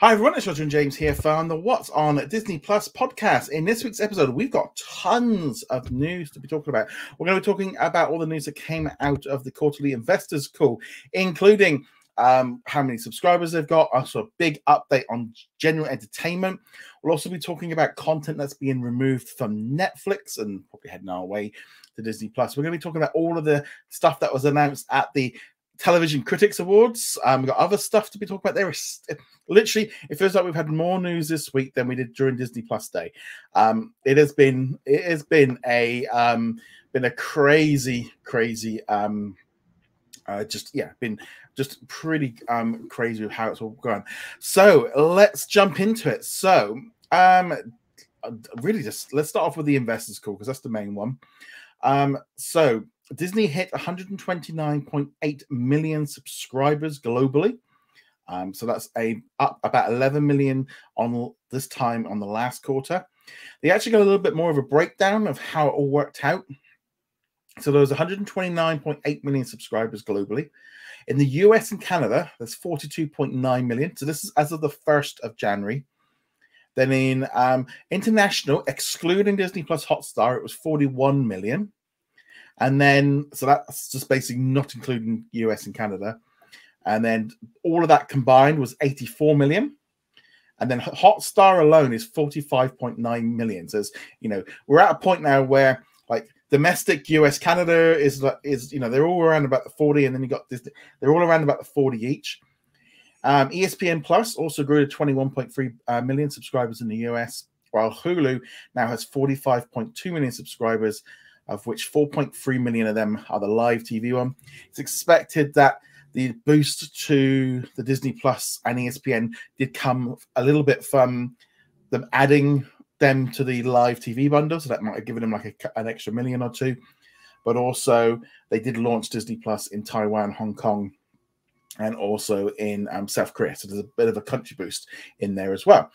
Hi everyone, it's Roger and James here from the What's on Disney Plus podcast. In this week's episode, we've got tons of news to be talking about. We're going to be talking about all the news that came out of the quarterly investors call, including um, how many subscribers they've got, also a big update on general entertainment. We'll also be talking about content that's being removed from Netflix and probably heading our way to Disney Plus. We're going to be talking about all of the stuff that was announced at the Television Critics Awards. Um, we've got other stuff to be talking about. There is literally, it feels like we've had more news this week than we did during Disney Plus Day. Um, it has been, it has been a, um, been a crazy, crazy, um, uh, just yeah, been just pretty um crazy with how it's all gone. So let's jump into it. So um, really, just let's start off with the investors call because that's the main one. Um, so Disney hit 129.8 million subscribers globally. Um, so that's a up about 11 million on this time on the last quarter. They actually got a little bit more of a breakdown of how it all worked out. So there was 129.8 million subscribers globally. In the US and Canada, there's 42.9 million. So this is as of the 1st of January. Then in um, international, excluding Disney Plus Hotstar, it was 41 million. And then, so that's just basically not including US and Canada. And then all of that combined was 84 million. And then Hotstar alone is 45.9 million. So, you know, we're at a point now where like domestic US Canada is is you know they're all around about the 40 and then you got this they're all around about the 40 each um, ESPN Plus also grew to 21.3 uh, million subscribers in the US while Hulu now has 45.2 million subscribers of which 4.3 million of them are the live TV one. It's expected that the boost to the Disney Plus and ESPN did come a little bit from them adding them to the live TV bundle, so that might have given them like a, an extra million or two. But also, they did launch Disney Plus in Taiwan, Hong Kong, and also in um, South Korea. So there's a bit of a country boost in there as well.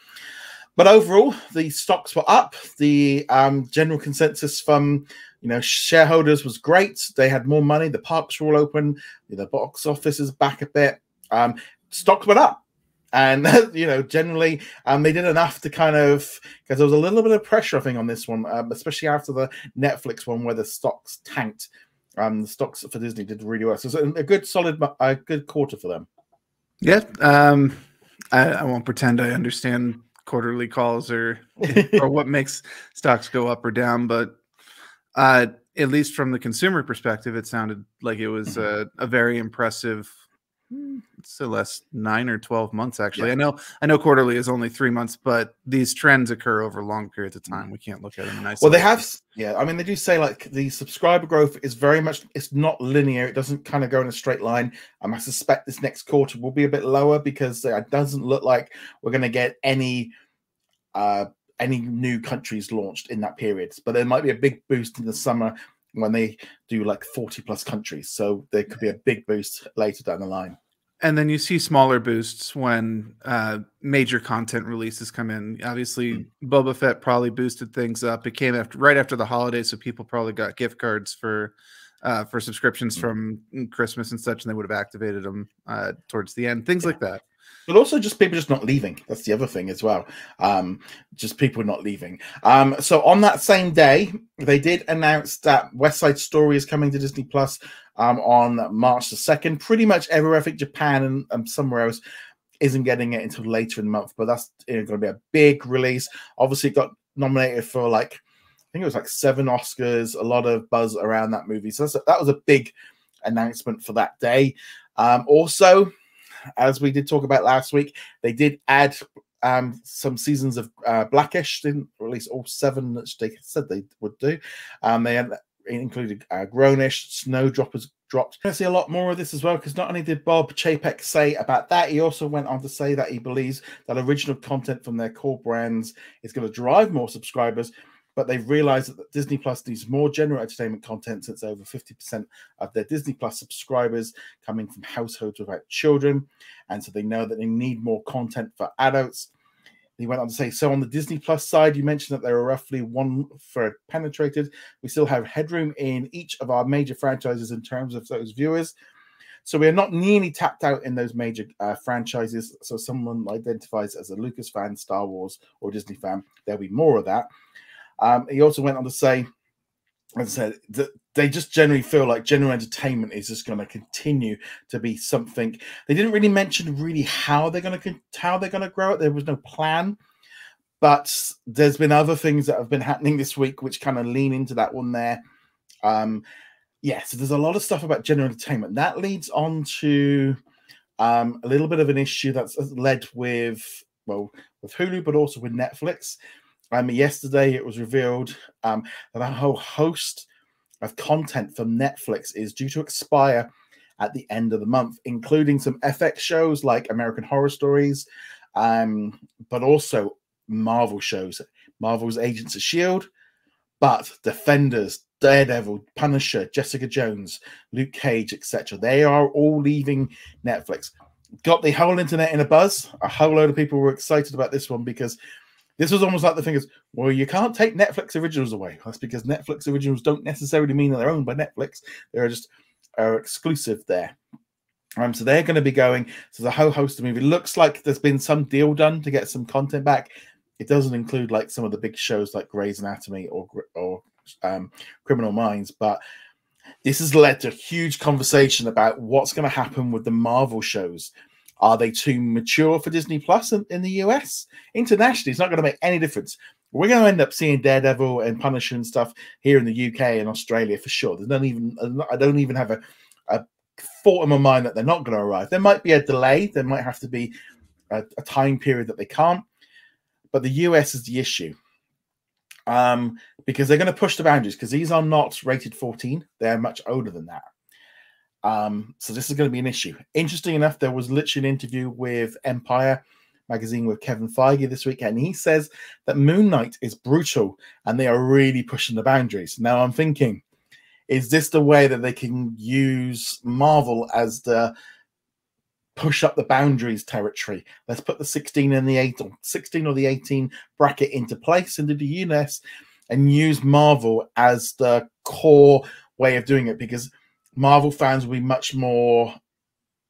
But overall, the stocks were up. The um, general consensus from you know shareholders was great. They had more money. The parks were all open. The box office is back a bit. Um, stocks went up and you know generally um, they did enough to kind of because there was a little bit of pressure i think on this one um, especially after the netflix one where the stocks tanked um the stocks for disney did really well so it's a good solid a good quarter for them yeah um i, I won't pretend i understand quarterly calls or or what makes stocks go up or down but uh at least from the consumer perspective it sounded like it was mm-hmm. a, a very impressive so less nine or 12 months actually yeah. i know i know quarterly is only three months but these trends occur over long periods of time we can't look at them isolation. well they have yeah i mean they do say like the subscriber growth is very much it's not linear it doesn't kind of go in a straight line um, i suspect this next quarter will be a bit lower because it doesn't look like we're going to get any uh any new countries launched in that period but there might be a big boost in the summer when they do like 40 plus countries. So there could be a big boost later down the line. And then you see smaller boosts when uh, major content releases come in. Obviously, mm. Boba Fett probably boosted things up. It came after right after the holidays, so people probably got gift cards for uh, for subscriptions mm. from Christmas and such, and they would have activated them uh, towards the end. Things yeah. like that but also just people just not leaving. That's the other thing as well. Um, just people not leaving. Um, so on that same day, they did announce that West Side Story is coming to Disney Plus um, on March the second. Pretty much everywhere, I think Japan and somewhere else isn't getting it until later in the month, but that's you know, going to be a big release. Obviously, got nominated for like I think it was like seven Oscars. A lot of buzz around that movie. So a, that was a big announcement for that day. Um, also, as we did talk about last week, they did add um, some seasons of uh, Blackish. Didn't release all seven that they said they would do. Um, they included uh, Grownish, Snowdroppers dropped. I see a lot more of this as well because not only did Bob Chapek say about that, he also went on to say that he believes that original content from their core brands is going to drive more subscribers but they've realized that Disney Plus needs more general entertainment content since over 50% of their Disney Plus subscribers coming from households without children. And so they know that they need more content for adults. He went on to say, so on the Disney Plus side, you mentioned that there are roughly one third penetrated. We still have headroom in each of our major franchises in terms of those viewers. So we are not nearly tapped out in those major uh, franchises. So someone identifies as a Lucas fan, Star Wars, or Disney fan, there'll be more of that. Um, he also went on to say, as I said, that they just generally feel like general entertainment is just going to continue to be something. They didn't really mention really how they're going to how they're going to grow it. There was no plan, but there's been other things that have been happening this week which kind of lean into that one there. Um, yeah, so there's a lot of stuff about general entertainment that leads on to um, a little bit of an issue that's led with well with Hulu, but also with Netflix. Um, yesterday it was revealed um, that a whole host of content from Netflix is due to expire at the end of the month, including some FX shows like American Horror Stories, um, but also Marvel shows. Marvel's Agents of S.H.I.E.L.D., but Defenders, Daredevil, Punisher, Jessica Jones, Luke Cage, etc. They are all leaving Netflix. Got the whole internet in a buzz. A whole load of people were excited about this one because this was almost like the thing is, well, you can't take Netflix originals away. That's because Netflix originals don't necessarily mean that they're owned by Netflix. They're just are exclusive there. Um, so they're going to be going. So a whole host of movies. It looks like there's been some deal done to get some content back. It doesn't include like some of the big shows like Grey's Anatomy or or um, Criminal Minds, but this has led to a huge conversation about what's going to happen with the Marvel shows. Are they too mature for Disney Plus in, in the US? Internationally, it's not going to make any difference. We're going to end up seeing Daredevil and Punisher and stuff here in the UK and Australia for sure. Not even I don't even have a, a thought in my mind that they're not going to arrive. There might be a delay. There might have to be a, a time period that they can't. But the US is the issue um, because they're going to push the boundaries because these are not rated 14. They're much older than that. Um, so this is going to be an issue. Interesting enough, there was literally an interview with Empire magazine with Kevin Feige this week, and he says that Moon Knight is brutal and they are really pushing the boundaries. Now I'm thinking, is this the way that they can use Marvel as the push up the boundaries territory? Let's put the 16 and the 8 or 16 or the 18 bracket into place into the US and use Marvel as the core way of doing it because Marvel fans will be much more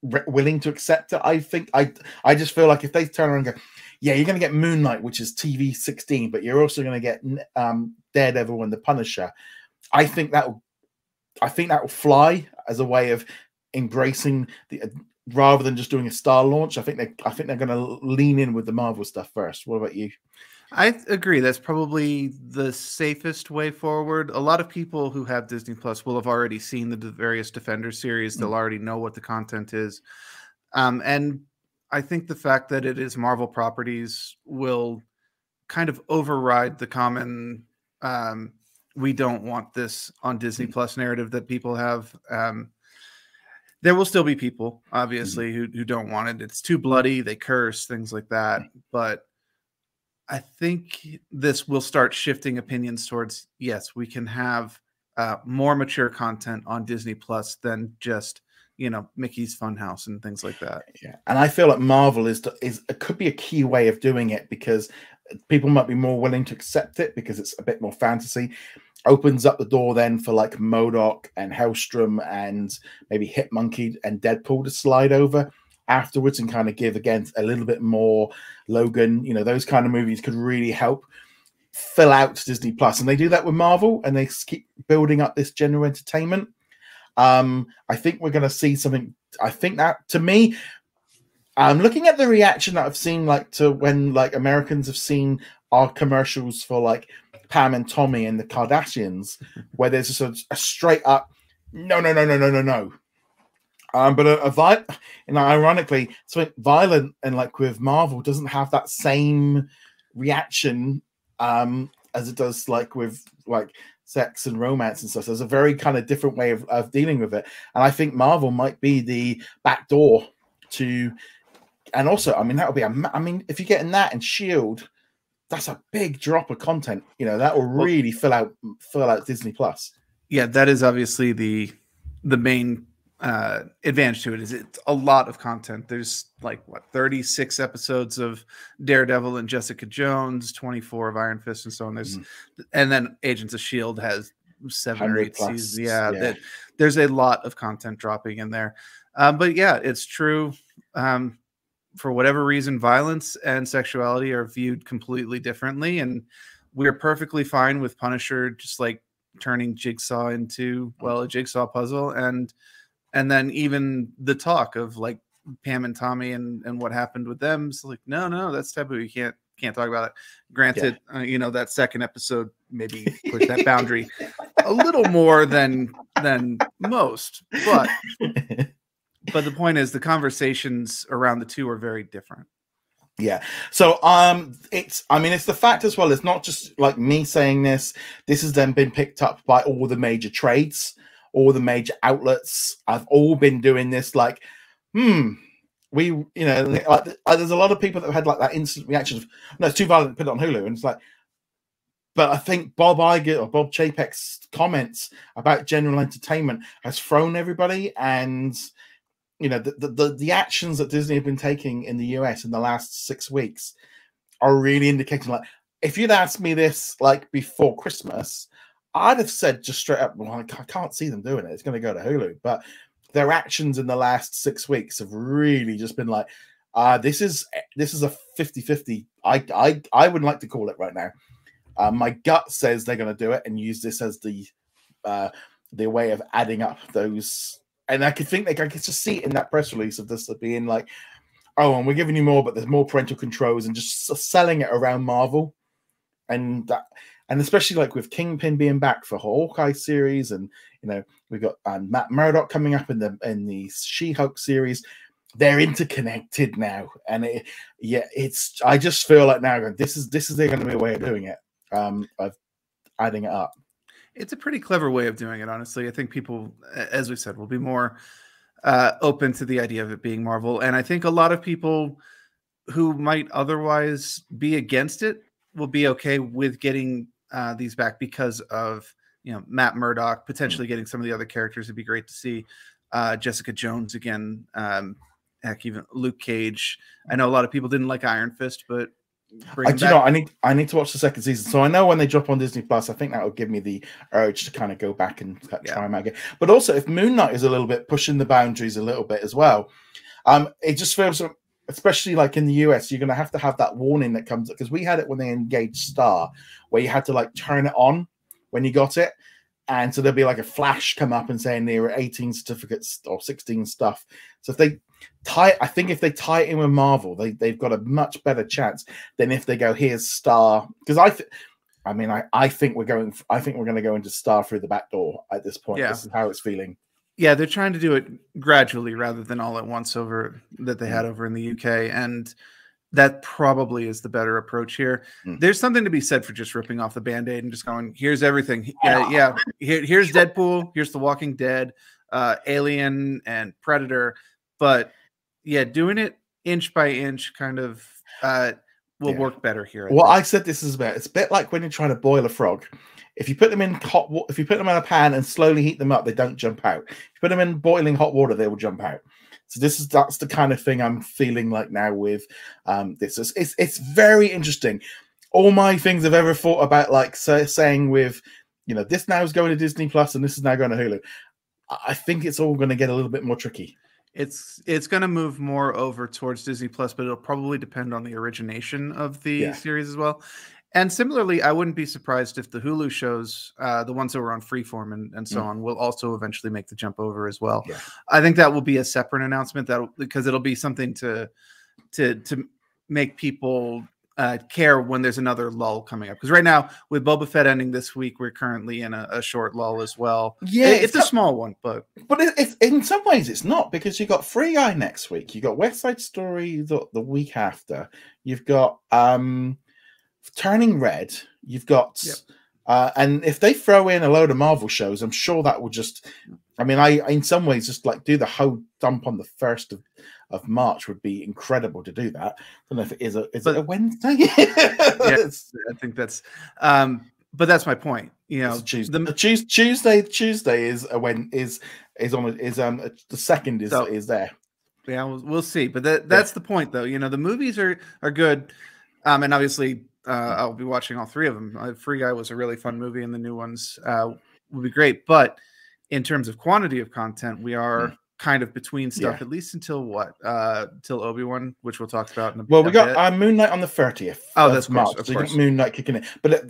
re- willing to accept it. I think I I just feel like if they turn around and go, yeah, you're going to get Moon Knight, which is TV 16, but you're also going to get um, Daredevil and the Punisher. I think that will, I think that will fly as a way of embracing the uh, rather than just doing a star launch. I think they I think they're going to lean in with the Marvel stuff first. What about you? I agree. That's probably the safest way forward. A lot of people who have Disney Plus will have already seen the various Defender series. They'll mm. already know what the content is. Um, and I think the fact that it is Marvel properties will kind of override the common um, we don't want this on Disney mm. Plus narrative that people have. Um, there will still be people, mm. obviously, who, who don't want it. It's too bloody, they curse, things like that. But I think this will start shifting opinions towards yes, we can have uh, more mature content on Disney Plus than just you know Mickey's Funhouse and things like that. Yeah, and I feel like Marvel is is it could be a key way of doing it because people might be more willing to accept it because it's a bit more fantasy. Opens up the door then for like MODOK and Helstrom and maybe Hit Monkey and Deadpool to slide over afterwards and kind of give again a little bit more Logan, you know, those kind of movies could really help fill out Disney Plus. And they do that with Marvel and they keep building up this general entertainment. Um, I think we're going to see something. I think that to me, I'm looking at the reaction that I've seen, like to when like Americans have seen our commercials for like Pam and Tommy and the Kardashians, where there's a sort of a straight up, no, no, no, no, no, no, no. Um, but a, a vi- know, ironically, so violent and like with Marvel doesn't have that same reaction um as it does like with like sex and romance and stuff. So there's a very kind of different way of, of dealing with it. And I think Marvel might be the back door to and also, I mean, that would be a I mean, if you're getting that and Shield, that's a big drop of content. You know, that will really fill out fill out Disney Plus. Yeah, that is obviously the the main uh advantage to it is it's a lot of content there's like what 36 episodes of daredevil and jessica jones 24 of iron fist and so on there's mm-hmm. and then agents of shield has seven or eight plus. seasons yeah, yeah. That, there's a lot of content dropping in there Um, but yeah, it's true. Um, for whatever reason, violence and sexuality are viewed completely differently, and we're perfectly fine with Punisher just like turning Jigsaw into well a jigsaw puzzle, and and then even the talk of like Pam and Tommy and and what happened with them. It's like no, no, that's taboo. You can't can't talk about it. Granted, yeah. uh, you know that second episode maybe push that boundary a little more than than most, but but the point is the conversations around the two are very different. Yeah. So um it's I mean it's the fact as well, it's not just like me saying this. This has then been picked up by all the major trades, all the major outlets. I've all been doing this like, hmm, we you know like, there's a lot of people that have had like that instant reaction of no, it's too violent to put it on Hulu. And it's like but I think Bob Iger or Bob Chapek's comments about general entertainment has thrown everybody and you know the, the, the actions that Disney have been taking in the US in the last six weeks are really indicating like if you'd asked me this like before Christmas, I'd have said just straight up, well, I can't see them doing it. It's going to go to Hulu. But their actions in the last six weeks have really just been like, uh, this is this is a 50-50. I I I would like to call it right now. Uh, my gut says they're going to do it and use this as the uh, the way of adding up those and I could think like I could just see it in that press release of this being like, oh, and we're giving you more, but there's more parental controls and just selling it around Marvel, and that, and especially like with Kingpin being back for Hawkeye series, and you know we've got um, Matt Murdock coming up in the in the She-Hulk series. They're interconnected now, and it, yeah, it's. I just feel like now this is this is going to be a way of doing it, um, of adding it up. It's a pretty clever way of doing it, honestly. I think people, as we said, will be more uh, open to the idea of it being Marvel. And I think a lot of people who might otherwise be against it will be okay with getting uh, these back because of you know Matt Murdock hmm. potentially getting some of the other characters. It'd be great to see uh, Jessica Jones again. Um, heck, even Luke Cage. I know a lot of people didn't like Iron Fist, but I, do know I need I need to watch the second season. So I know when they drop on Disney Plus, I think that will give me the urge to kind of go back and try yeah. them out again. But also, if Moon Knight is a little bit pushing the boundaries a little bit as well, um, it just feels, especially like in the US, you're going to have to have that warning that comes up because we had it when they engaged Star, where you had to like turn it on when you got it, and so there'll be like a flash come up and saying there were 18 certificates or 16 stuff. So if they tie, I think if they tie it in with Marvel, they they've got a much better chance than if they go here's Star because I. Th- I mean, I, I think we're going. I think we're going to go into Star through the back door at this point. Yeah. This is how it's feeling. Yeah, they're trying to do it gradually rather than all at once over that they had mm. over in the UK, and that probably is the better approach here. Mm. There's something to be said for just ripping off the band-aid and just going, here's everything. Yeah, yeah. Here, here's Deadpool, here's The Walking Dead, uh, Alien, and Predator. But yeah, doing it inch by inch kind of uh, will yeah. work better here. I well, think. I said this is about it's a bit like when you're trying to boil a frog. If you put them in hot water, if you put them in a pan and slowly heat them up, they don't jump out. If you put them in boiling hot water, they will jump out. So this is that's the kind of thing I'm feeling like now with um, this. It's, it's, it's very interesting. All my things I've ever thought about, like say, saying with, you know, this now is going to Disney Plus and this is now going to Hulu. I think it's all going to get a little bit more tricky. It's it's going to move more over towards Disney Plus, but it'll probably depend on the origination of the yeah. series as well. And similarly, I wouldn't be surprised if the Hulu shows, uh, the ones that were on Freeform and, and so mm. on, will also eventually make the jump over as well. Yeah. I think that will be a separate announcement that because it'll be something to to to make people uh, care when there's another lull coming up. Because right now, with Boba Fett ending this week, we're currently in a, a short lull as well. Yeah, it, it's, it's, a small one, but but it, it's in some ways it's not because you got Free Guy next week, you got West Side Story the, the week after, you've got um turning red. You've got, yep. uh, and if they throw in a load of Marvel shows, I'm sure that will just. I mean, I in some ways just like do the whole dump on the first of, of March would be incredible to do that. I don't know if it is a is but, it a Wednesday. yeah, I think that's. um but that's my point. You know, Tuesday. The, Tuesday, Tuesday is a when is is on is um the second is so, is there. Yeah, we'll, we'll see. But that that's yeah. the point, though. You know, the movies are are good, um, and obviously uh, I'll be watching all three of them. Uh, Free Guy was a really fun movie, and the new ones uh, will be great. But in terms of quantity of content, we are mm. kind of between stuff Yeah. at least until what? Uh till Obi-Wan, which we'll talk about in a Well, we got uh, Moon Knight on the 30th. Oh, that's March. course, you got. Moon Knight kicking in. But uh,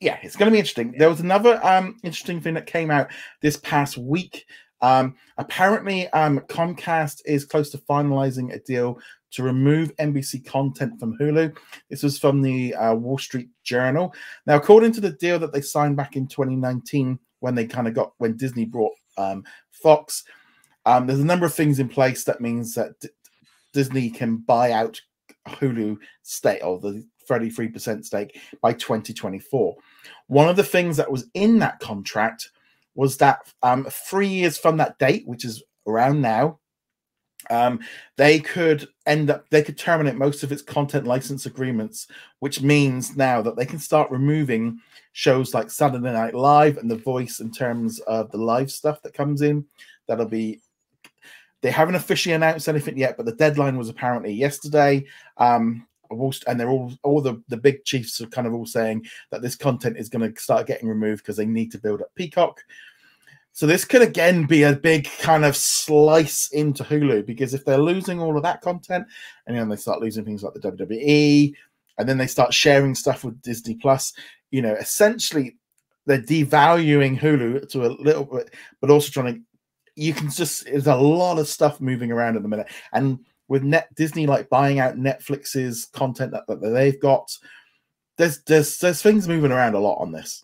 yeah, it's going to be interesting. There was another um interesting thing that came out this past week. Um, apparently, um, Comcast is close to finalizing a deal to remove NBC content from Hulu. This was from the uh, Wall Street Journal. Now, according to the deal that they signed back in 2019, when they kind of got when Disney brought um, Fox, um, there's a number of things in place that means that D- Disney can buy out Hulu stake or the 33% stake by 2024. One of the things that was in that contract was that um, three years from that date, which is around now, um, they could end up they could terminate most of its content license agreements, which means now that they can start removing shows like Saturday Night Live and The Voice in terms of the live stuff that comes in. That'll be they haven't officially announced anything yet, but the deadline was apparently yesterday. Um, and they're all all the the big chiefs are kind of all saying that this content is going to start getting removed because they need to build up Peacock. So this could again be a big kind of slice into Hulu because if they're losing all of that content, and then they start losing things like the WWE, and then they start sharing stuff with Disney Plus, you know, essentially they're devaluing Hulu to a little bit, but also trying to. You can just there's a lot of stuff moving around at the minute, and with net Disney like buying out Netflix's content that, that they've got, there's there's there's things moving around a lot on this.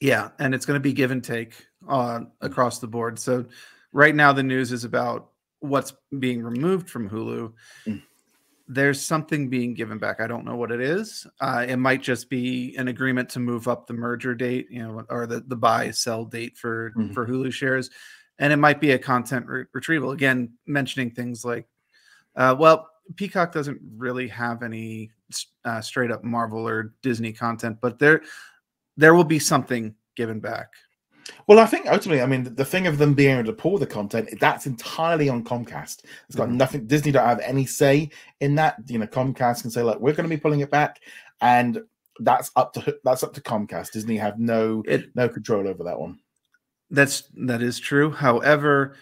Yeah, and it's going to be give and take uh, across the board. So right now the news is about what's being removed from Hulu. Mm. There's something being given back. I don't know what it is. Uh, it might just be an agreement to move up the merger date, you know, or the, the buy sell date for Mhm. for Hulu shares, and it might be a content re- retrieval. Again, mentioning things like, uh, well, Peacock doesn't really have any uh, straight up Marvel or Disney content, but there there will be something given back. Well, I think ultimately, I mean, the, thing of them being able to pull the content, that's entirely on Comcast. It's got Mhm. nothing. Disney don't have any say in that. You know, Comcast can say, "Look, we're going to be pulling it back," and that's up to that's up to Comcast. Disney have no It no control over that one. that's that is true. However,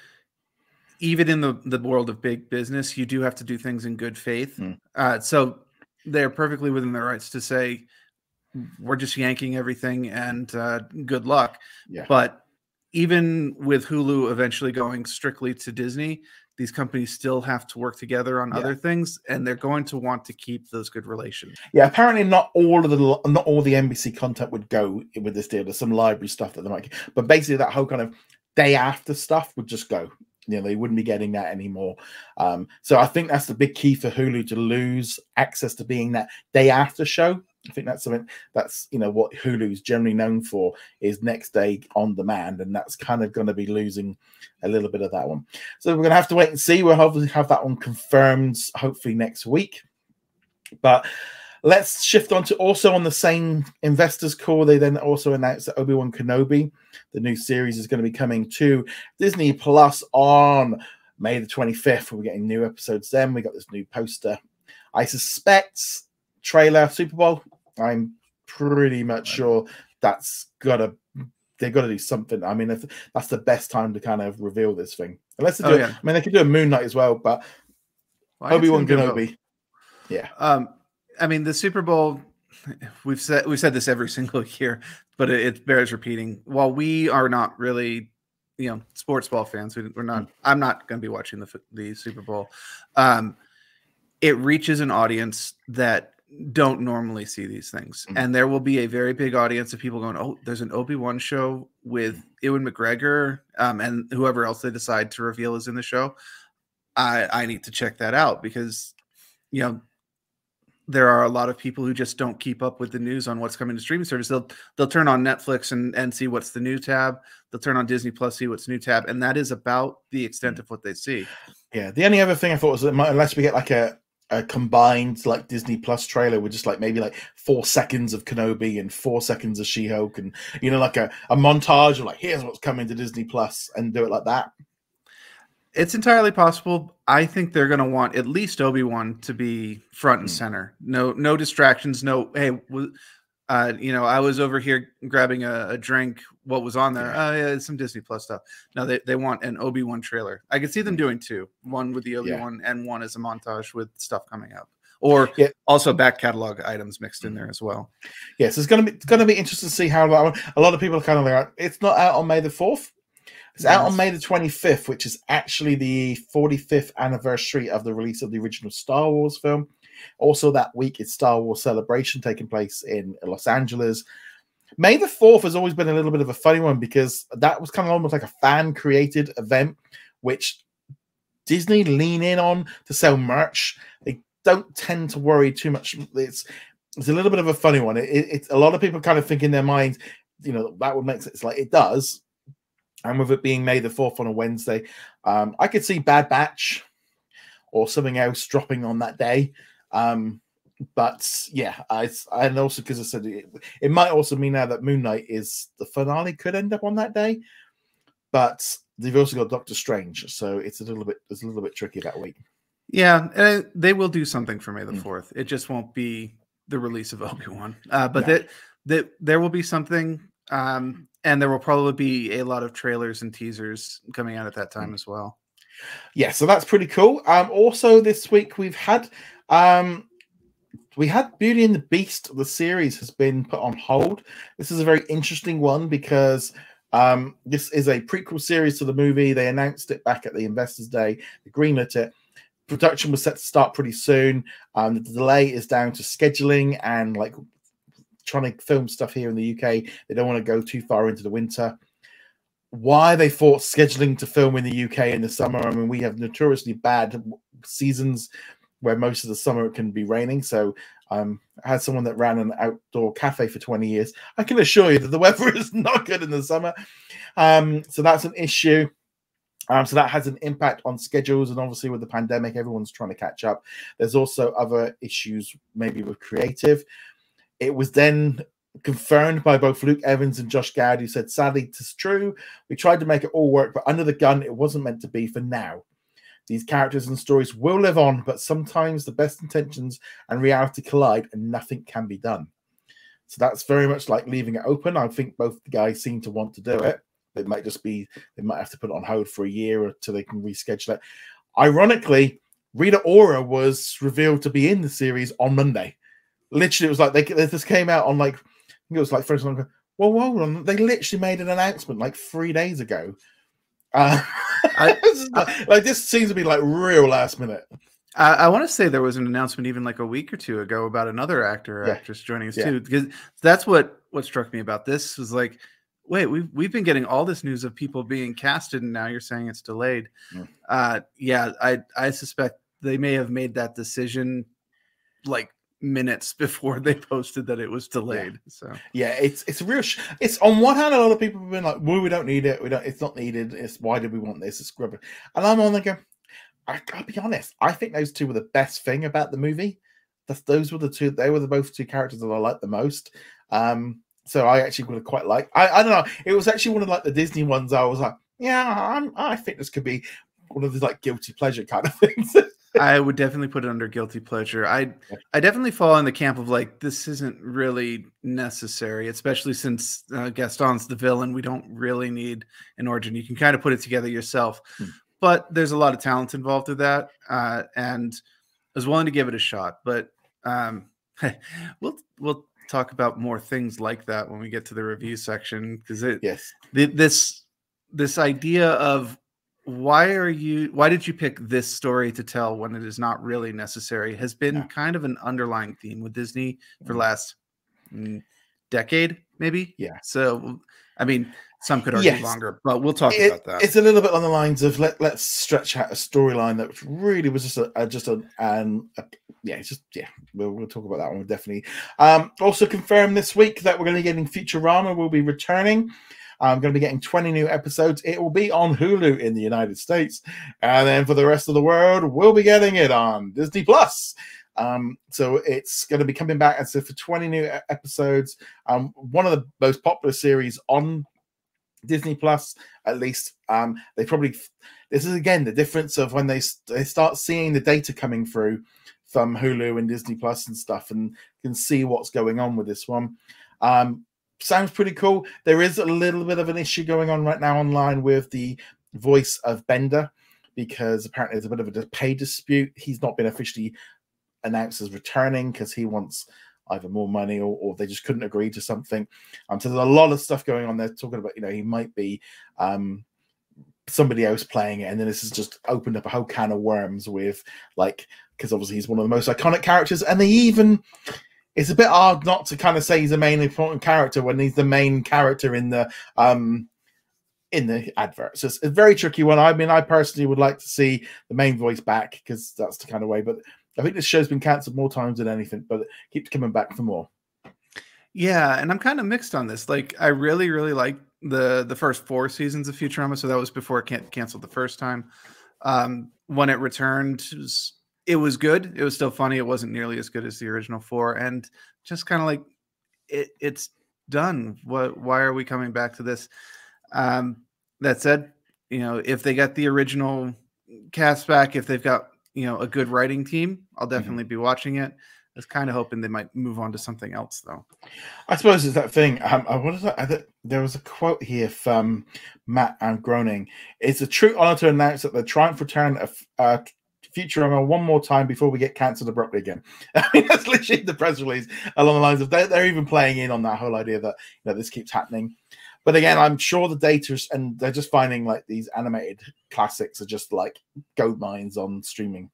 even in the the world of big business, you do have to do things in good faith. Mm. Uh, so they're perfectly within their rights to say we're just yanking everything and uh, good luck. Yeah. But even with Hulu eventually going strictly to Disney, these companies still have to work together on Yeah. other things, and they're going to want to keep those good relations. Yeah, apparently not all of the not all the NBC content would go with this deal. There's some library stuff that they might, get. but basically that whole kind of day after stuff would just go. You know, they wouldn't be getting that anymore. Um, so I think that's the big key for Hulu to lose access to being that day after show. I think that's something that's you know what Hulu's generally known for is next day on demand, and that's kind of going to be losing a little bit of that one. So we're going to have to wait and see. We'll hopefully have that one confirmed hopefully next week. But let's shift on to also on the same investors call. They then also announced that Obi Wan Kenobi, the new series, is going to be coming to Disney Plus on May the 25th. We're getting new episodes then. We got this new poster. I suspect trailer Super Bowl. I'm pretty much sure that's gotta they've got to do something. I mean, if that's the best time to kind of reveal this thing. Unless they do, Oh, yeah. I mean, they could do a Moon Knight as well, but Well, Obi Wan them do both. Kenobi. Yeah. Um, I mean, the Super Bowl. We've said we've said this every single year, but it, it bears repeating. While we are not really, you know, sports ball fans, we, we're not. I'm not going to be watching the the Super Bowl. Um, it reaches an audience that don't normally see these things, Mhm. and there will be a very big audience of people going, "Oh, there's an Obi Wan show with Ewan McGregor, um, and whoever else they decide to reveal is in the show." I I need to check that out because you know there are a lot of people who just don't keep up with the news on what's coming to streaming service. They'll they'll turn on Netflix and and see what's the new tab. They'll turn on Disney Plus, see what's new tab, and that is about the extent mm. of what they see. Yeah. The only other thing I thought was that might, unless we get like a a combined like Disney Plus trailer with just like maybe like four seconds of Kenobi and four seconds of She Hulk and you know like a, a montage of like here's what's coming to Disney Plus and do it like that. It's entirely possible. I think they're going to want at least Obi Wan to be front and Hmm. center. No no distractions. No hey. Uh, you know, I was over here grabbing a, a drink. What was on there? Oh, yeah, some Disney Plus stuff. No, they, they want an Obi Wan trailer. I could see them doing two one with the Obi Wan and one as a montage with stuff coming up, or Yeah. also back catalog items mixed in there as well. Yes, it's gonna be it's gonna be interesting to see how that one. A lot of people are kind of like, it's not out on May the fourth. It's out on May the twenty fifth, which is actually the forty fifth anniversary of the release of the original Star Wars film. Also, that week is Star Wars Celebration taking place in Los Angeles. May the fourth has always been a little bit of a funny one because that was kind of almost like a fan created event, which Disney lean in on to sell merch. They don't tend to worry too much. It's it's a little bit of a funny one. It, it, it's a lot of people kind of think in their mind, you know, that would make sense. Like it does, and with it being May the fourth on a Wednesday, um, I could see Bad Batch or something else dropping on that day. Um, but yeah, I and also because I said it, it might also mean now that Moon Knight is the finale could end up on that day, but they've also got Doctor Strange, so it's a little bit it's a little bit tricky that week. Yeah, and they will do something for May the Mm. fourth. It just won't be the release of Obi Wan, uh, but No. that that there will be something, um, and there will probably be a lot of trailers and teasers coming out at that Mm. time as well. yeah so that's pretty cool. Um also this week we've had um we had beauty and the beast the series has been put on hold. This is a very interesting one because um this is a prequel series to the movie. They announced it back at the investors day. They greenlit it. Production was set to start pretty soon. Um the delay is down to scheduling and like trying to film stuff here in the uk they don't want to go too far into the winter why they thought scheduling to film in the UK in the summer. I mean, we have notoriously bad seasons where most of the summer it can be raining. So um, I had someone that ran an outdoor cafe for 20 years. I can assure you that the weather is not good in the summer. Um, so that's an issue. Um, so that has an impact on schedules, and obviously with the pandemic, everyone's trying to catch up. There's also other issues, maybe with creative. It was then confirmed by both Luke Evans and Josh Gad, who said, "Sadly, it is true. We tried to make it all work, but under the gun, it wasn't meant to be for now. These characters and stories will live on, but sometimes the best intentions and reality collide, and nothing can be done." So that's very much like leaving it open. I think both the guys seem to want to do it. It might just be they might have to put it on hold for a year until they can reschedule it. Ironically, Rita Ora was revealed to be in the series on Monday. Literally, it was like they they just came out on like it was like first one. Well, hold on, they literally made an announcement like three days ago. Uh, I- like, like, this seems to be like real last minute. I, I want to say there was an announcement even like a week or two ago about another actor or Yeah. actress joining us Yeah. too, because that's what what struck me about this was like, wait, we've we've been getting all this news of people being casted, and now you're saying it's delayed. Mm. Uh, yeah, I I suspect they may have made that decision like minutes before they posted that it was delayed. So Yeah, it's it's real. Sh- it's on one hand, a lot of people have been like, "Well, we don't need it. We don't. It's not needed. It's why did we want this? It's rubbish." And I'm on there going, I gotta be honest. I think those two were the best thing about the movie. That's, those were the two. They were the both two characters that I liked the most. Um, so I actually would have quite liked. I I don't know. It was actually one of like the Disney ones. I was like, yeah, I'm, I think this could be one of these like guilty pleasure kind of things. I would definitely put it under guilty pleasure. I I definitely fall in the camp of like this isn't really necessary, especially since uh, Gaston's the villain. We don't really need an origin. You can kind of put it together yourself, Hmm. but there's a lot of talent involved with that, uh, and I was willing to give it a shot. But um, we'll we'll talk about more things like that when we get to the review section because it yes. th- this this idea of why are you why did you pick this story to tell when it is not really necessary has been Yeah. kind of an underlying theme with disney for Mhm. last mm, decade maybe Yeah. so i mean some could argue Yes. longer but we'll talk It- about that It's a little bit on the lines of let let's stretch out a storyline that really was just a, a just a and yeah, it's just yeah. We'll, we'll talk about that one definitely. Um, also confirmed this week that we're going to be getting Futurama. will be returning. I'm going to be getting 20 new episodes. It will be on Hulu in the United States, and then for the rest of the world, we'll be getting it on Disney Plus. Um, so it's going to be coming back, and so for 20 new episodes, um, one of the most popular series on Disney Plus, at least. Um, they probably this is again the difference of when they they start seeing the data coming through from Hulu and Disney Plus and stuff, and can see what's going on with this one. Um, sounds pretty cool. There is a little bit of an issue going on right now online with the voice of Bender because apparently there's a bit of a pay dispute. He's not been officially announced as returning because he wants either more money or, or, they just couldn't agree to something. Um, so there's a lot of stuff going on there talking about, you know, he might be um, somebody else playing it. And then this has just opened up a whole can of worms with like, because obviously he's one of the most iconic characters. And they even, it's a bit hard not to kind of say he's a main important character when he's the main character in the, um, in the adverts. It's a very tricky one. I mean, I personally would like to see the main voice back because that's the kind of way, but I think this show's been cancelled more times than anything, but it keeps coming back for more. Yeah, and I'm kind of mixed on this. Like, I really, really like the the first four seasons of Futurama. So that was before it can't canceled the first time. Um, when it returned, it was, it was good. It was still funny. It wasn't nearly as good as the original four, and just kind of like it, it's done. What? Why are we coming back to this? Um, that said, you know, if they got the original cast back, if they've got you know a good writing team, I'll mm-hmm. definitely mm-hmm. be watching it. I was kind of hoping they might move on to something else, though. I suppose it's that thing. Um, I what is that? I, there was a quote here from Matt and Groening. It's a true honor to announce that the triumph return of uh, Futurama one more time before we get cancelled abruptly again. I mean, that's literally the press release along the lines of they're, they're even playing in on that whole idea that you know this keeps happening. But again, I'm sure the data and they're just finding like these animated classics are just like gold mines on streaming.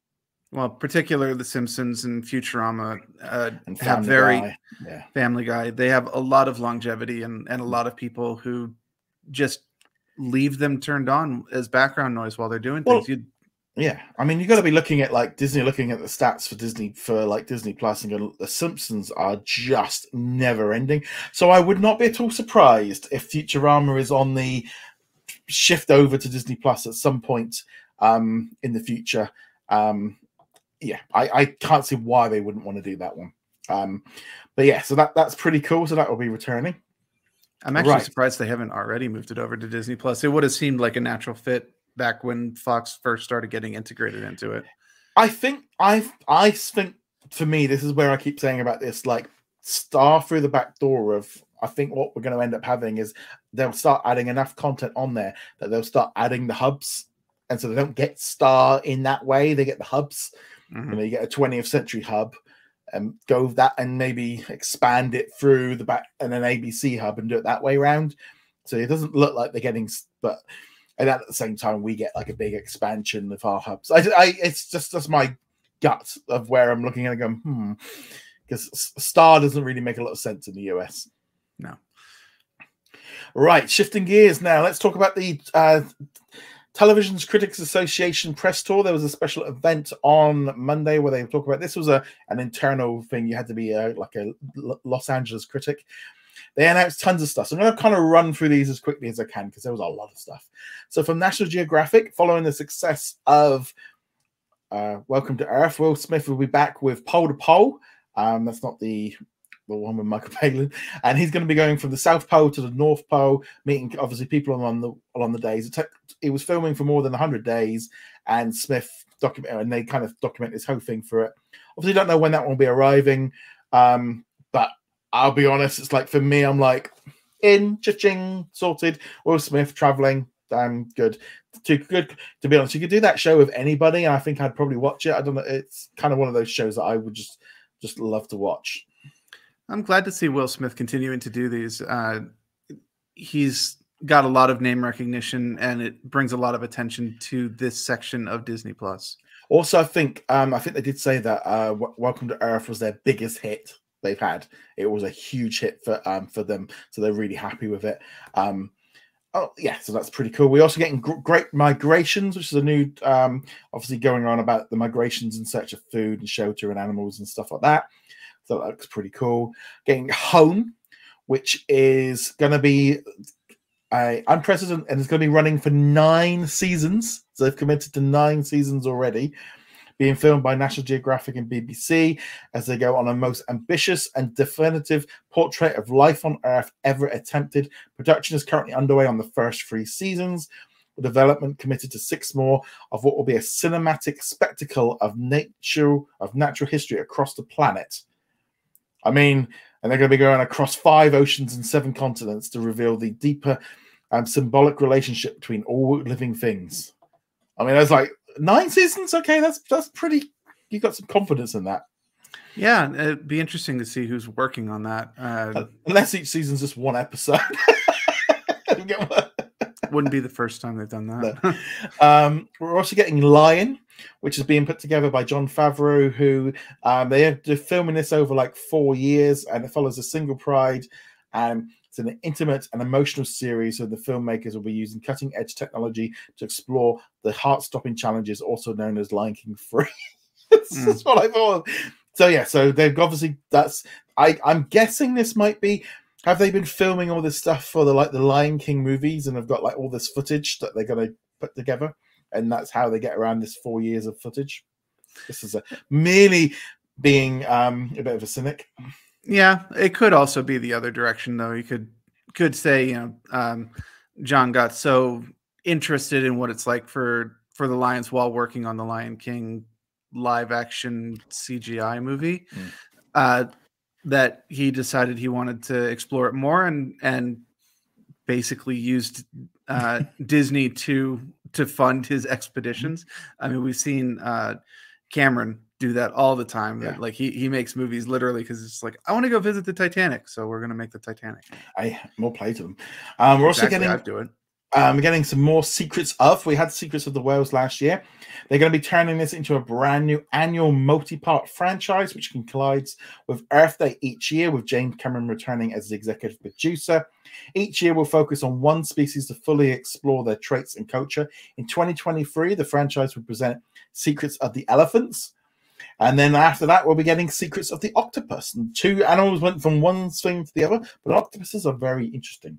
Well, particularly The Simpsons and Futurama uh, and have very Guy. Yeah. Family Guy. They have a lot of longevity and and a lot of people who just leave them turned on as background noise while they're doing things. Well, yeah, I mean, you've got to be looking at like Disney, looking at the stats for Disney for like Disney Plus, and go, the Simpsons are just never ending. So I would not be at all surprised if Futurama is on the shift over to Disney Plus at some point um, in the future. Um, yeah, I, I can't see why they wouldn't want to do that one. Um, but yeah, so that that's pretty cool. So that will be returning. I'm actually right. surprised they haven't already moved it over to Disney Plus. It would have seemed like a natural fit back when Fox first started getting integrated into it. I think I I think for me this is where I keep saying about this like star through the back door of I think what we're going to end up having is they'll start adding enough content on there that they'll start adding the hubs and so they don't get star in that way they get the hubs mm-hmm. you know you get a 20th century hub and go that and maybe expand it through the back and an ABC hub and do it that way around so it doesn't look like they're getting but and at the same time we get like a big expansion of our hubs. I, I it's just just my gut of where I'm looking at it going, hmm, because Star doesn't really make a lot of sense in the US. No. Right, shifting gears now. Let's talk about the uh, Television's Critics Association press tour. There was a special event on Monday where they talk about this was a an internal thing. You had to be a, like a Los Angeles critic they announced tons of stuff. So I'm going to kind of run through these as quickly as I can because there was a lot of stuff. So from National Geographic, following the success of uh, Welcome to Earth, Will Smith will be back with Pole to Pole. Um, that's not the the one with Michael Palin, and he's going to be going from the South Pole to the North Pole, meeting obviously people along the along the days. It, t- it was filming for more than 100 days, and Smith document and they kind of document this whole thing for it. Obviously, don't know when that one will be arriving, um, but I'll be honest, it's like for me, I'm like in, cha-ching, sorted. Will Smith traveling, damn good. Too good to be honest. You could do that show with anybody, and I think I'd probably watch it. I don't know. It's kind of one of those shows that I would just just love to watch. I'm glad to see Will Smith continuing to do these. Uh, he's got a lot of name recognition, and it brings a lot of attention to this section of Disney Plus. Also, I think um, I think they did say that uh, Welcome to Earth was their biggest hit they've had. It was a huge hit for um, for them, so they're really happy with it. Um, oh yeah, so that's pretty cool. We're also getting gr- great migrations, which is a new, um, obviously going on about the migrations in search of food and shelter and animals and stuff like that. So that looks pretty cool. Getting home, which is going to be a unprecedented and it's going to be running for nine seasons. So they've committed to nine seasons already being filmed by National Geographic and BBC as they go on a most ambitious and definitive portrait of life on Earth ever attempted. Production is currently underway on the first three seasons, The development committed to six more of what will be a cinematic spectacle of nature of natural history across the planet. I mean, and they're going to be going across five oceans and seven continents to reveal the deeper um, symbolic relationship between all living things. I mean, that's like nine seasons. Okay, that's that's pretty. You got some confidence in that. Yeah, it'd be interesting to see who's working on that. Uh, Unless each season's just one episode. wouldn't be the first time they've done that. No. Um, we're also getting Lion, which is being put together by Jon Favreau, who um, they are filming this over like four years, and it follows a single pride. And it's an intimate and emotional series, so the filmmakers will be using cutting edge technology to explore the heart stopping challenges, also known as Lion King 3. That's mm. what I thought. So yeah, so they've obviously that's I I'm guessing this might be have they been filming all this stuff for the like the Lion King movies and have got like all this footage that they're going to put together, and that's how they get around this four years of footage? This is a merely being um, a bit of a cynic. Yeah, it could also be the other direction though. You could could say you know um, Jon got so interested in what it's like for for the Lions while working on the Lion King live action CGI movie. Mm. Uh, that he decided he wanted to explore it more and and basically used uh, Disney to to fund his expeditions. I mean, we've seen uh, Cameron do that all the time. Yeah. Like he he makes movies literally because it's like I want to go visit the Titanic, so we're gonna make the Titanic. I more play to them. Um, we're exactly, also getting I do it. Um, getting some more secrets of. We had secrets of the whales last year. They're going to be turning this into a brand new annual multi-part franchise, which collides with Earth Day each year, with James Cameron returning as the executive producer. Each year we'll focus on one species to fully explore their traits and culture. In 2023, the franchise will present Secrets of the Elephants. And then after that, we'll be getting Secrets of the Octopus. And two animals went from one swing to the other, but octopuses are very interesting.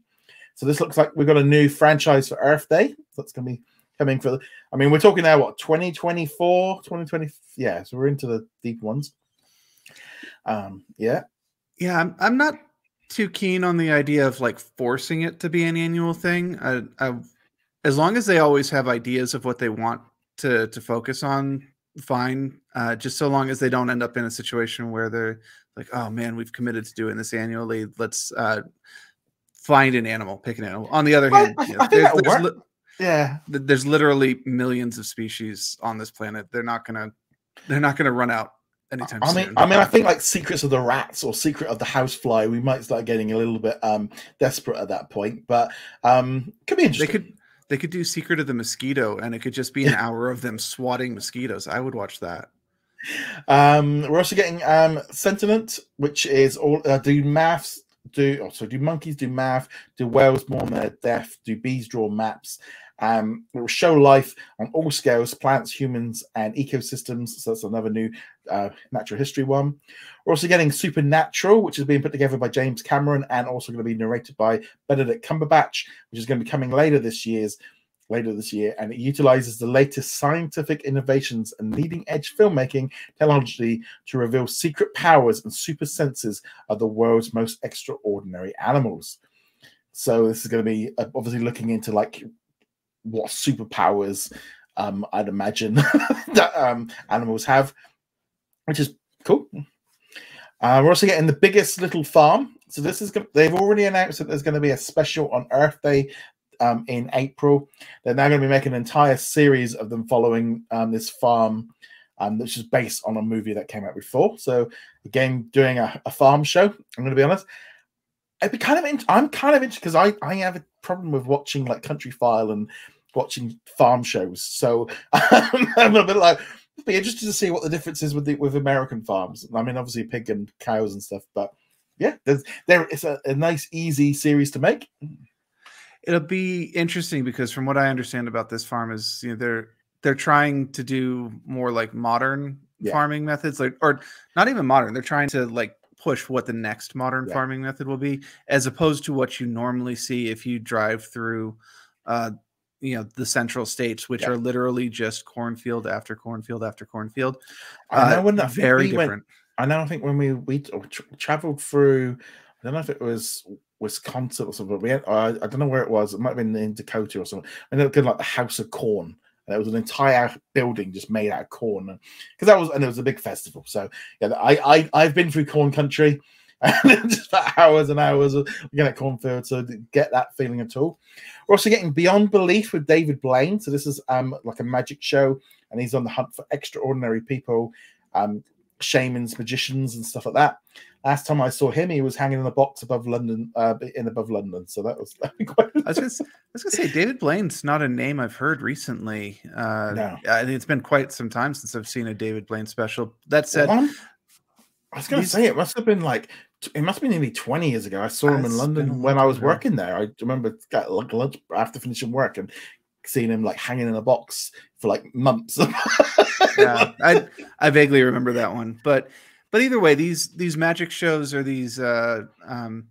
So this looks like we've got a new franchise for Earth Day. That's going to be coming for. I mean, we're talking now what 2024, 2020. Yeah, so we're into the deep ones. Um, yeah, yeah. I'm I'm not too keen on the idea of like forcing it to be an annual thing. I, I, as long as they always have ideas of what they want to to focus on, fine. Uh, just so long as they don't end up in a situation where they're like, oh man, we've committed to doing this annually. Let's uh, find an animal, pick an animal. On the other hand, I, you know, there's, there's li- yeah, there's literally millions of species on this planet. They're not gonna they're not gonna run out anytime I mean, soon. I mean, I think like Secrets of the Rats or Secret of the Housefly, we might start getting a little bit um desperate at that point, but um could be interesting. They could they could do Secret of the Mosquito, and it could just be an hour of them swatting mosquitoes. I would watch that. Um, we're also getting um Sentient, which is all uh, do maths do oh, so do monkeys do math do whales mourn their death do bees draw maps um, it will show life on all scales plants humans and ecosystems so that's another new uh, natural history one we're also getting supernatural which is being put together by james cameron and also going to be narrated by benedict cumberbatch which is going to be coming later this year's later this year, and it utilizes the latest scientific innovations and leading edge filmmaking technology to reveal secret powers and super senses of the world's most extraordinary animals. So this is going to be uh, obviously looking into like what superpowers um, I'd imagine that um, animals have, which is cool. Uh, we're also getting the biggest little farm. So this is they've already announced that there's going to be a special on Earth Day um, in April. They're now going to be making an entire series of them following um, this farm, um, which is based on a movie that came out before. So again, doing a, a farm show. I'm going to be honest. I'd be kind of. In, I'm kind of interested because I I have a problem with watching like Country File and watching farm shows. So I'm a bit like be interested to see what the difference is with the with American farms. I mean, obviously pig and cows and stuff, but yeah, there's there. It's a, a nice, easy series to make it'll be interesting because from what I understand about this farm is you know they're they're trying to do more like modern yeah. farming methods, like or not even modern. They're trying to like push what the next modern yeah. farming method will be, as opposed to what you normally see if you drive through, uh, you know, the central states, which yeah. are literally just cornfield after cornfield after cornfield. I know uh, when that very we different. Went, I know. I think when we we traveled through, I don't know if it was Wisconsin or something. We had, uh, I don't know where it was. It might have been in Dakota or something. And it looked like the House of Corn. And it was an entire building just made out of corn. Because that was, and it was a big festival. So yeah, I, I I've been through corn country. And just for hours and hours of looking at cornfields to get that feeling at all. We're also getting Beyond Belief with David Blaine. So this is um like a magic show, and he's on the hunt for extraordinary people, um, shamans, magicians, and stuff like that. Last time I saw him, he was hanging in a box above London, uh, in above London. So that was. quite... I was just, I was gonna say David Blaine's not a name I've heard recently. Uh, no. I think it's been quite some time since I've seen a David Blaine special. That said, well, I was gonna say it must have been like it must have been nearly 20 years ago. I saw him in London when I was ago. working there. I remember like lunch after finishing work and seeing him like hanging in a box for like months. yeah, I I vaguely remember that one, but but either way, these these magic shows are these uh um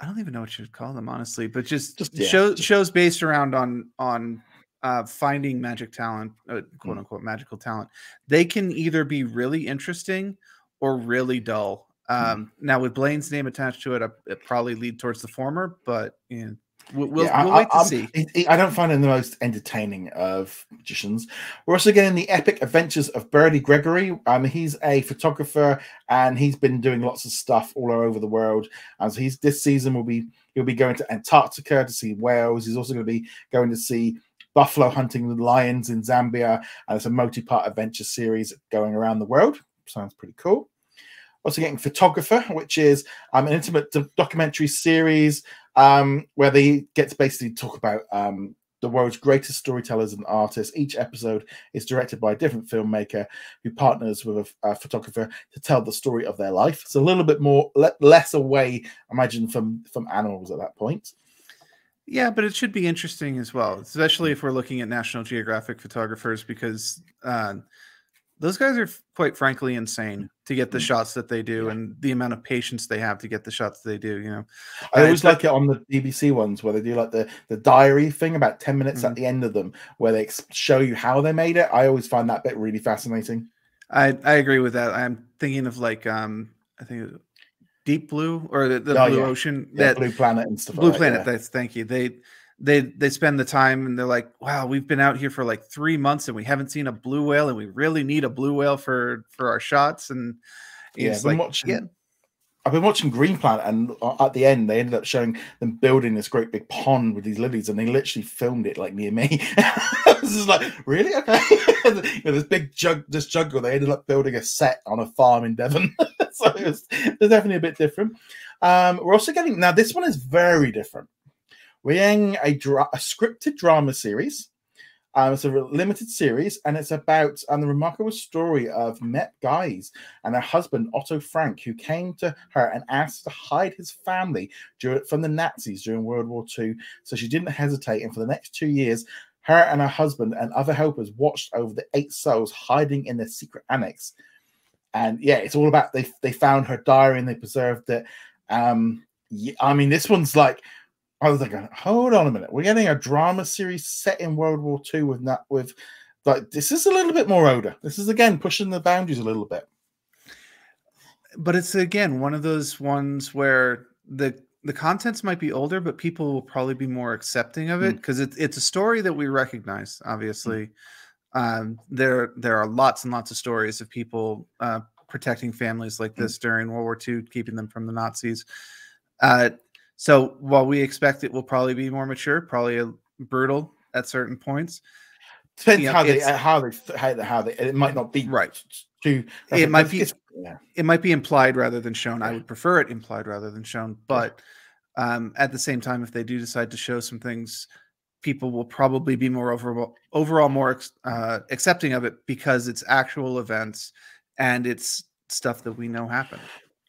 I don't even know what you would call them honestly, but just, just yeah, shows just... shows based around on on uh, finding magic talent, uh, quote mm. unquote magical talent. They can either be really interesting or really dull. Mm. Um. Now, with Blaine's name attached to it, it probably lead towards the former, but you know, We'll, we'll, yeah, we'll wait I, to see. I don't find him the most entertaining of magicians. We're also getting the epic adventures of Bertie Gregory. Um, he's a photographer and he's been doing lots of stuff all over the world. And so he's this season will be he'll be going to Antarctica to see whales. He's also going to be going to see buffalo hunting the lions in Zambia, and it's a multi-part adventure series going around the world. Sounds pretty cool also getting photographer which is um, an intimate documentary series um, where they get to basically talk about um, the world's greatest storytellers and artists. Each episode is directed by a different filmmaker who partners with a, a photographer to tell the story of their life. It's a little bit more le- less away, imagine, from from animals at that point. Yeah, but it should be interesting as well, especially if we're looking at National Geographic photographers, because uh, those guys are quite frankly insane to get the mm. shots that they do and the amount of patience they have to get the shots they do you know i always like it on the bbc ones where they do like the the diary thing about 10 minutes mm-hmm. at the end of them where they show you how they made it i always find that bit really fascinating i i agree with that i'm thinking of like um i think deep blue or the, the oh, blue yeah. ocean yeah, that blue planet and stuff blue like planet that, yeah. that's thank you they they they spend the time and they're like, wow, we've been out here for like three months and we haven't seen a blue whale and we really need a blue whale for for our shots. And yeah, like, watching, yeah. I've been watching Green Planet, and at the end, they ended up showing them building this great big pond with these lilies, and they literally filmed it like near me. this is like, really? Okay. you know, this big jug, this jungle, they ended up building a set on a farm in Devon. so it was, it was definitely a bit different. Um, we're also getting now, this one is very different. We're getting a, dra- a scripted drama series. Um, it's a limited series, and it's about um, the remarkable story of Miep Gies and her husband Otto Frank, who came to her and asked to hide his family during, from the Nazis during World War II. So she didn't hesitate, and for the next two years, her and her husband and other helpers watched over the eight souls hiding in their secret annex. And yeah, it's all about they they found her diary and they preserved it. Um, I mean, this one's like I was like, hold on a minute. We're getting a drama series set in World War II with that with like this is a little bit more older. This is again pushing the boundaries a little bit. But it's again one of those ones where the the contents might be older, but people will probably be more accepting of it because mm. it's it's a story that we recognize. Obviously, mm. um, there there are lots and lots of stories of people uh, protecting families like this mm. during World War II, keeping them from the Nazis. Uh, so while we expect it will probably be more mature, probably a, brutal at certain points. Depends you know, how they how they how, how they it might not be right. Too, it might be yeah. it might be implied rather than shown. I would prefer it implied rather than shown, but um, at the same time, if they do decide to show some things, people will probably be more overall overall more uh, accepting of it because it's actual events and it's stuff that we know happened.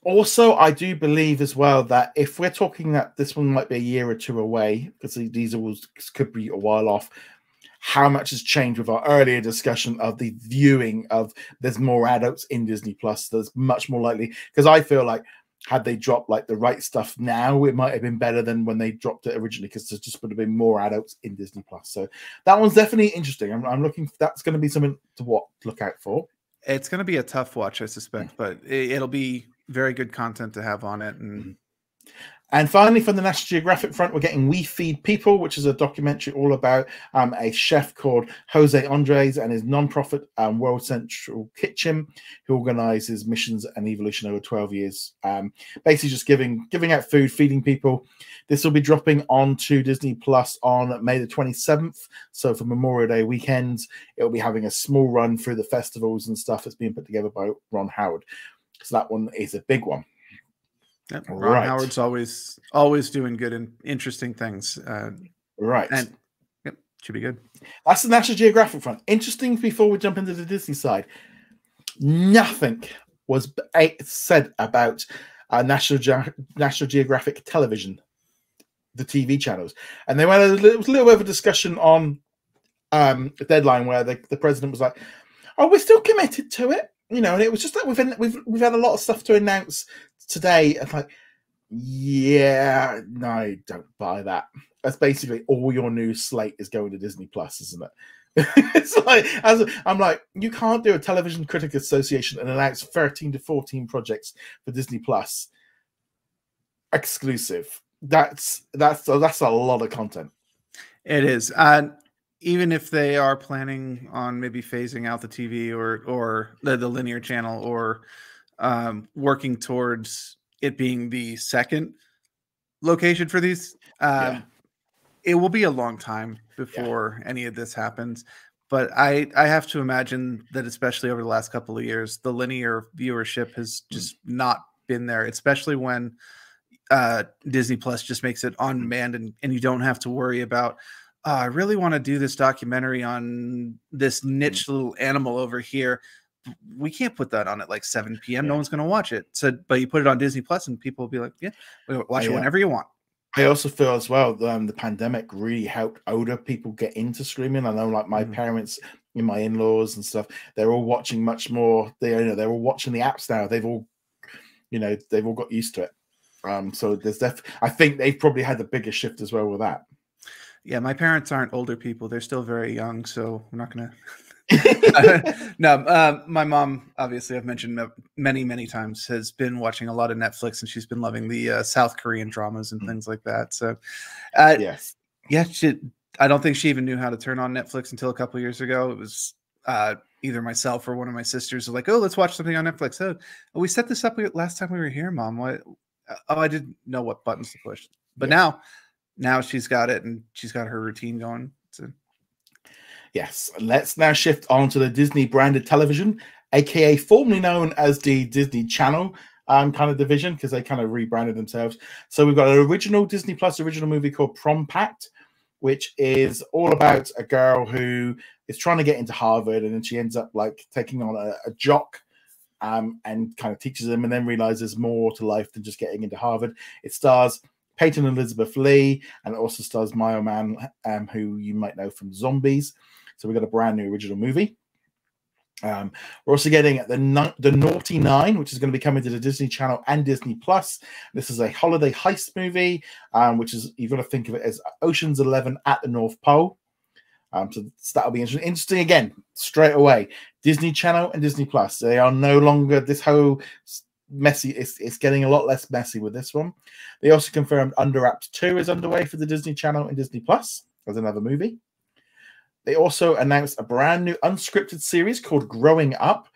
Also, I do believe as well that if we're talking that this one might be a year or two away, because these all could be a while off, how much has changed with our earlier discussion of the viewing of there's more adults in Disney Plus. There's much more likely because I feel like had they dropped like the right stuff now, it might have been better than when they dropped it originally because there just would have been more adults in Disney Plus. So that one's definitely interesting. I'm, I'm looking. That's going to be something to what look out for. It's going to be a tough watch, I suspect, mm. but it, it'll be very good content to have on it. And mm-hmm. And finally, from the National Geographic front, we're getting We Feed People, which is a documentary all about um, a chef called Jose Andres and his non-profit um, World Central Kitchen, who organizes missions and evolution over 12 years. Um, basically, just giving giving out food, feeding people. This will be dropping onto Disney Plus on May the 27th. So for Memorial Day weekend, it'll be having a small run through the festivals and stuff that's being put together by Ron Howard. So that one is a big one. Yep. Ron right. Howard's always always doing good and interesting things. Uh, right. And yep, should be good. That's the National Geographic front. Interesting before we jump into the Disney side. Nothing was said about uh, National Ge- National Geographic television, the TV channels, and they went. A little, was a little bit of a discussion on um, the deadline where the, the president was like, "Oh, we're still committed to it," you know, and it was just like we've we've we've had a lot of stuff to announce today, I'm like, yeah, no, don't buy that. That's basically all your new slate is going to Disney Plus, isn't it? it's like as I'm like, you can't do a television critic association and announce 13 to 14 projects for Disney Plus exclusive. That's that's that's a lot of content. It is. Uh, even if they are planning on maybe phasing out the TV or or the, the linear channel or um, working towards it being the second location for these. Um, yeah. It will be a long time before yeah. any of this happens, but I I have to imagine that especially over the last couple of years, the linear viewership has mm. just mm. not been there, especially when uh, Disney Plus just makes it on demand and, and you don't have to worry about. Oh, I really want to do this documentary on this mm. niche little animal over here we can't put that on at like 7 p.m. Yeah. No one's going to watch it. So, but you put it on Disney Plus, and people will be like, "Yeah, watch yeah. it whenever you want." I also feel as well um, the pandemic really helped older people get into streaming. I know, like my mm-hmm. parents and my in-laws and stuff, they're all watching much more. They you know they're all watching the apps now. They've all, you know, they've all got used to it. Um, so there's def. I think they've probably had the biggest shift as well with that. Yeah, my parents aren't older people; they're still very young, so we're not gonna no, uh, my mom, obviously, I've mentioned many, many times, has been watching a lot of Netflix, and she's been loving the uh, South Korean dramas and mm. things like that. So, uh, yes, yeah, she. I don't think she even knew how to turn on Netflix until a couple years ago. It was uh, either myself or one of my sisters was like, "Oh, let's watch something on Netflix." Oh, we set this up last time we were here, Mom. What? Oh, I didn't know what buttons to push, but yeah. now, now she's got it and she's got her routine going. So Yes, let's now shift on to the Disney branded television, aka formerly known as the Disney Channel um, kind of division, because they kind of rebranded themselves. So we've got an original Disney Plus original movie called Prom Pact, which is all about a girl who is trying to get into Harvard, and then she ends up like taking on a, a jock um, and kind of teaches them, and then realizes more to life than just getting into Harvard. It stars Peyton Elizabeth Lee, and it also stars Mayo Man, um, who you might know from Zombies. So we got a brand new original movie. Um, we're also getting the the Naughty Nine, which is going to be coming to the Disney Channel and Disney Plus. This is a holiday heist movie, um, which is you've got to think of it as Ocean's Eleven at the North Pole. Um, so that'll be interesting. Interesting again, straight away. Disney Channel and Disney Plus. They are no longer this whole messy. It's, it's getting a lot less messy with this one. They also confirmed Under Wraps Two is underway for the Disney Channel and Disney Plus as another movie. They also announced a brand new unscripted series called Growing Up,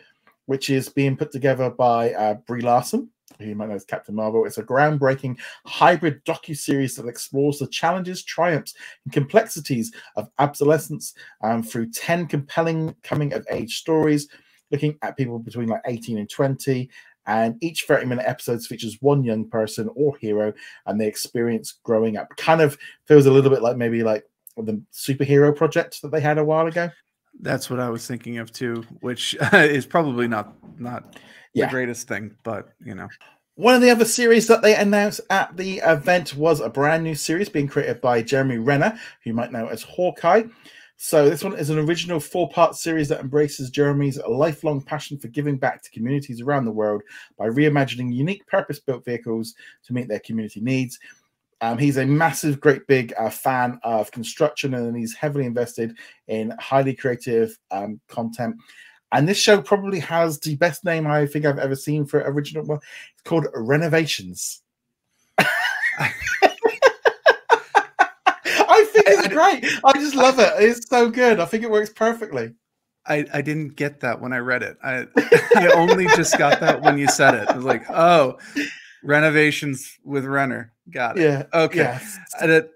which is being put together by uh, Brie Larson, who you might know as Captain Marvel. It's a groundbreaking hybrid docu-series that explores the challenges, triumphs, and complexities of adolescence um, through 10 compelling coming-of-age stories, looking at people between like 18 and 20 and each 30 minute episodes features one young person or hero and they experience growing up kind of feels a little bit like maybe like the superhero project that they had a while ago. That's what I was thinking of too, which is probably not not yeah. the greatest thing, but you know. One of the other series that they announced at the event was a brand new series being created by Jeremy Renner, who you might know as Hawkeye. So this one is an original four-part series that embraces Jeremy's lifelong passion for giving back to communities around the world by reimagining unique purpose-built vehicles to meet their community needs. Um, he's a massive, great big uh, fan of construction, and he's heavily invested in highly creative um, content. And this show probably has the best name I think I've ever seen for original. Well, it's called Renovations. I think it's great. I just love it. It's so good. I think it works perfectly. I, I didn't get that when I read it. I I only just got that when you said it. I was like, oh, renovations with Renner. Got it. Yeah. Okay. Yes. Uh, That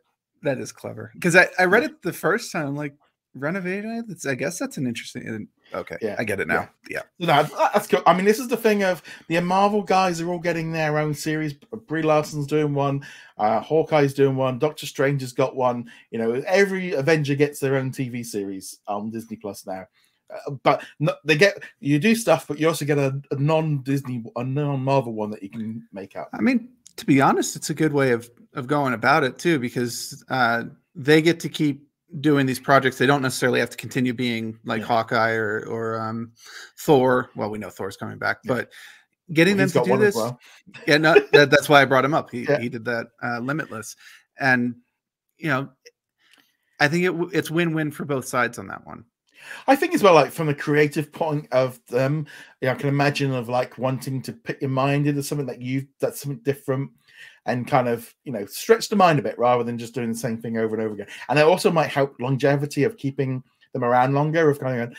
that is clever because I, I read it the first time. Like renovating. It's, I guess that's an interesting. Okay. Yeah, I get it now. Yeah. No, that's good. I mean, this is the thing of the Marvel guys are all getting their own series. Brie Larson's doing one, uh, Hawkeye's doing one, Doctor Strange has got one. You know, every Avenger gets their own TV series on Disney Plus now. Uh, but no, they get you do stuff, but you also get a, a non-Disney, a non-Marvel one that you can make out. I mean, to be honest, it's a good way of of going about it too, because uh, they get to keep doing these projects. They don't necessarily have to continue being like Yeah. Hawkeye or or um, Thor. Well, we know Thor's coming back, Yeah. but getting Well, them to do this, well. yeah, no, that, that's why I brought him up. He Yeah. he did that uh, Limitless, and you know, I think it it's win win for both sides on that one. I think as well, like from the creative point of them, yeah, I can imagine of like wanting to put your mind into something that you that's something different and kind of you know stretch the mind a bit rather than just doing the same thing over and over again. And it also might help longevity of keeping them around longer. Of kind of,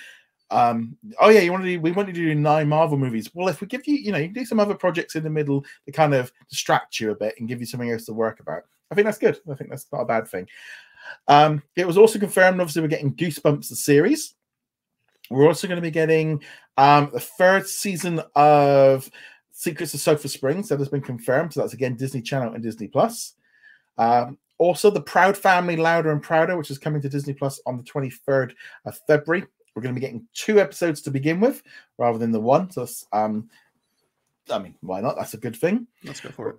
um, oh yeah, you want to do? We want you to do nine Marvel movies. Well, if we give you, you know, you do some other projects in the middle to kind of distract you a bit and give you something else to work about. I think that's good. I think that's not a bad thing. Um, it was also confirmed, obviously, we're getting Goosebumps the series. We're also going to be getting um, the third season of Secrets of Sulphur Springs. That has been confirmed. So that's again Disney Channel and Disney Plus. Um, also, the Proud Family Louder and Prouder, which is coming to Disney Plus on the 23rd of February. We're going to be getting two episodes to begin with rather than the one. So, um, I mean, why not? That's a good thing. Let's go for it.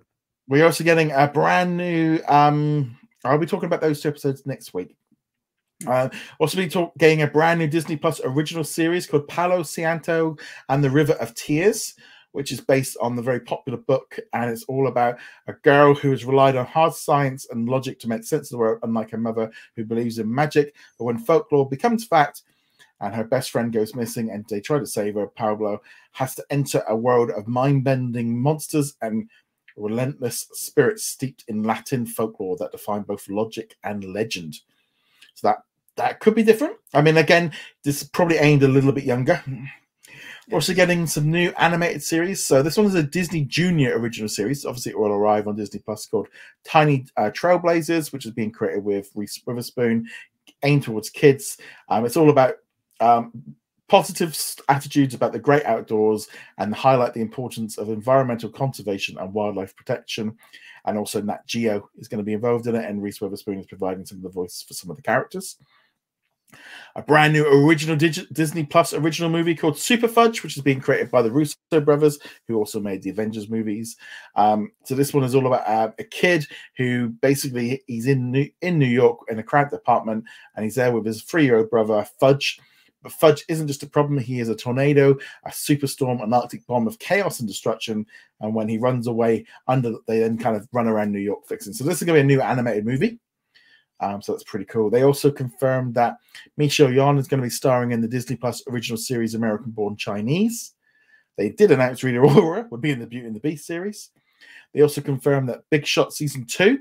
We're also getting a brand new. Um, I'll be talking about those two episodes next week. Uh, also, be talk, getting a brand new Disney Plus original series called Paola Santiago and the River of Tears, which is based on the very popular book, and it's all about a girl who has relied on hard science and logic to make sense of the world, unlike her mother who believes in magic. But when folklore becomes fact, and her best friend goes missing, and they try to save her, Paola has to enter a world of mind-bending monsters and relentless spirits steeped in Latin folklore that define both logic and legend. So that that could be different. I mean, again, this is probably aimed a little bit younger. We're also getting some new animated series. So this one is a Disney Junior original series. Obviously, it will arrive on Disney Plus called Tiny uh, Trailblazers, which is being created with Reese Witherspoon, aimed towards kids. Um, it's all about um, positive attitudes about the great outdoors and highlight the importance of environmental conservation and wildlife protection. And also, Nat Geo is going to be involved in it, and Reese Witherspoon is providing some of the voice for some of the characters. A brand new original Disney Plus original movie called Super Fudge, which is being created by the Russo brothers, who also made the Avengers movies. Um, so this one is all about uh, a kid who basically he's in New, in New York in a cramped apartment, and he's there with his three-year-old brother Fudge. But Fudge isn't just a problem; he is a tornado, a superstorm, an Arctic bomb of chaos and destruction. And when he runs away, under they then kind of run around New York fixing. So this is going to be a new animated movie. Um, so that's pretty cool. They also confirmed that Michelle Yeoh is going to be starring in the Disney Plus original series American Born Chinese. They did announce Rita Ora would be in the Beauty and the Beast series. They also confirmed that Big Shot season two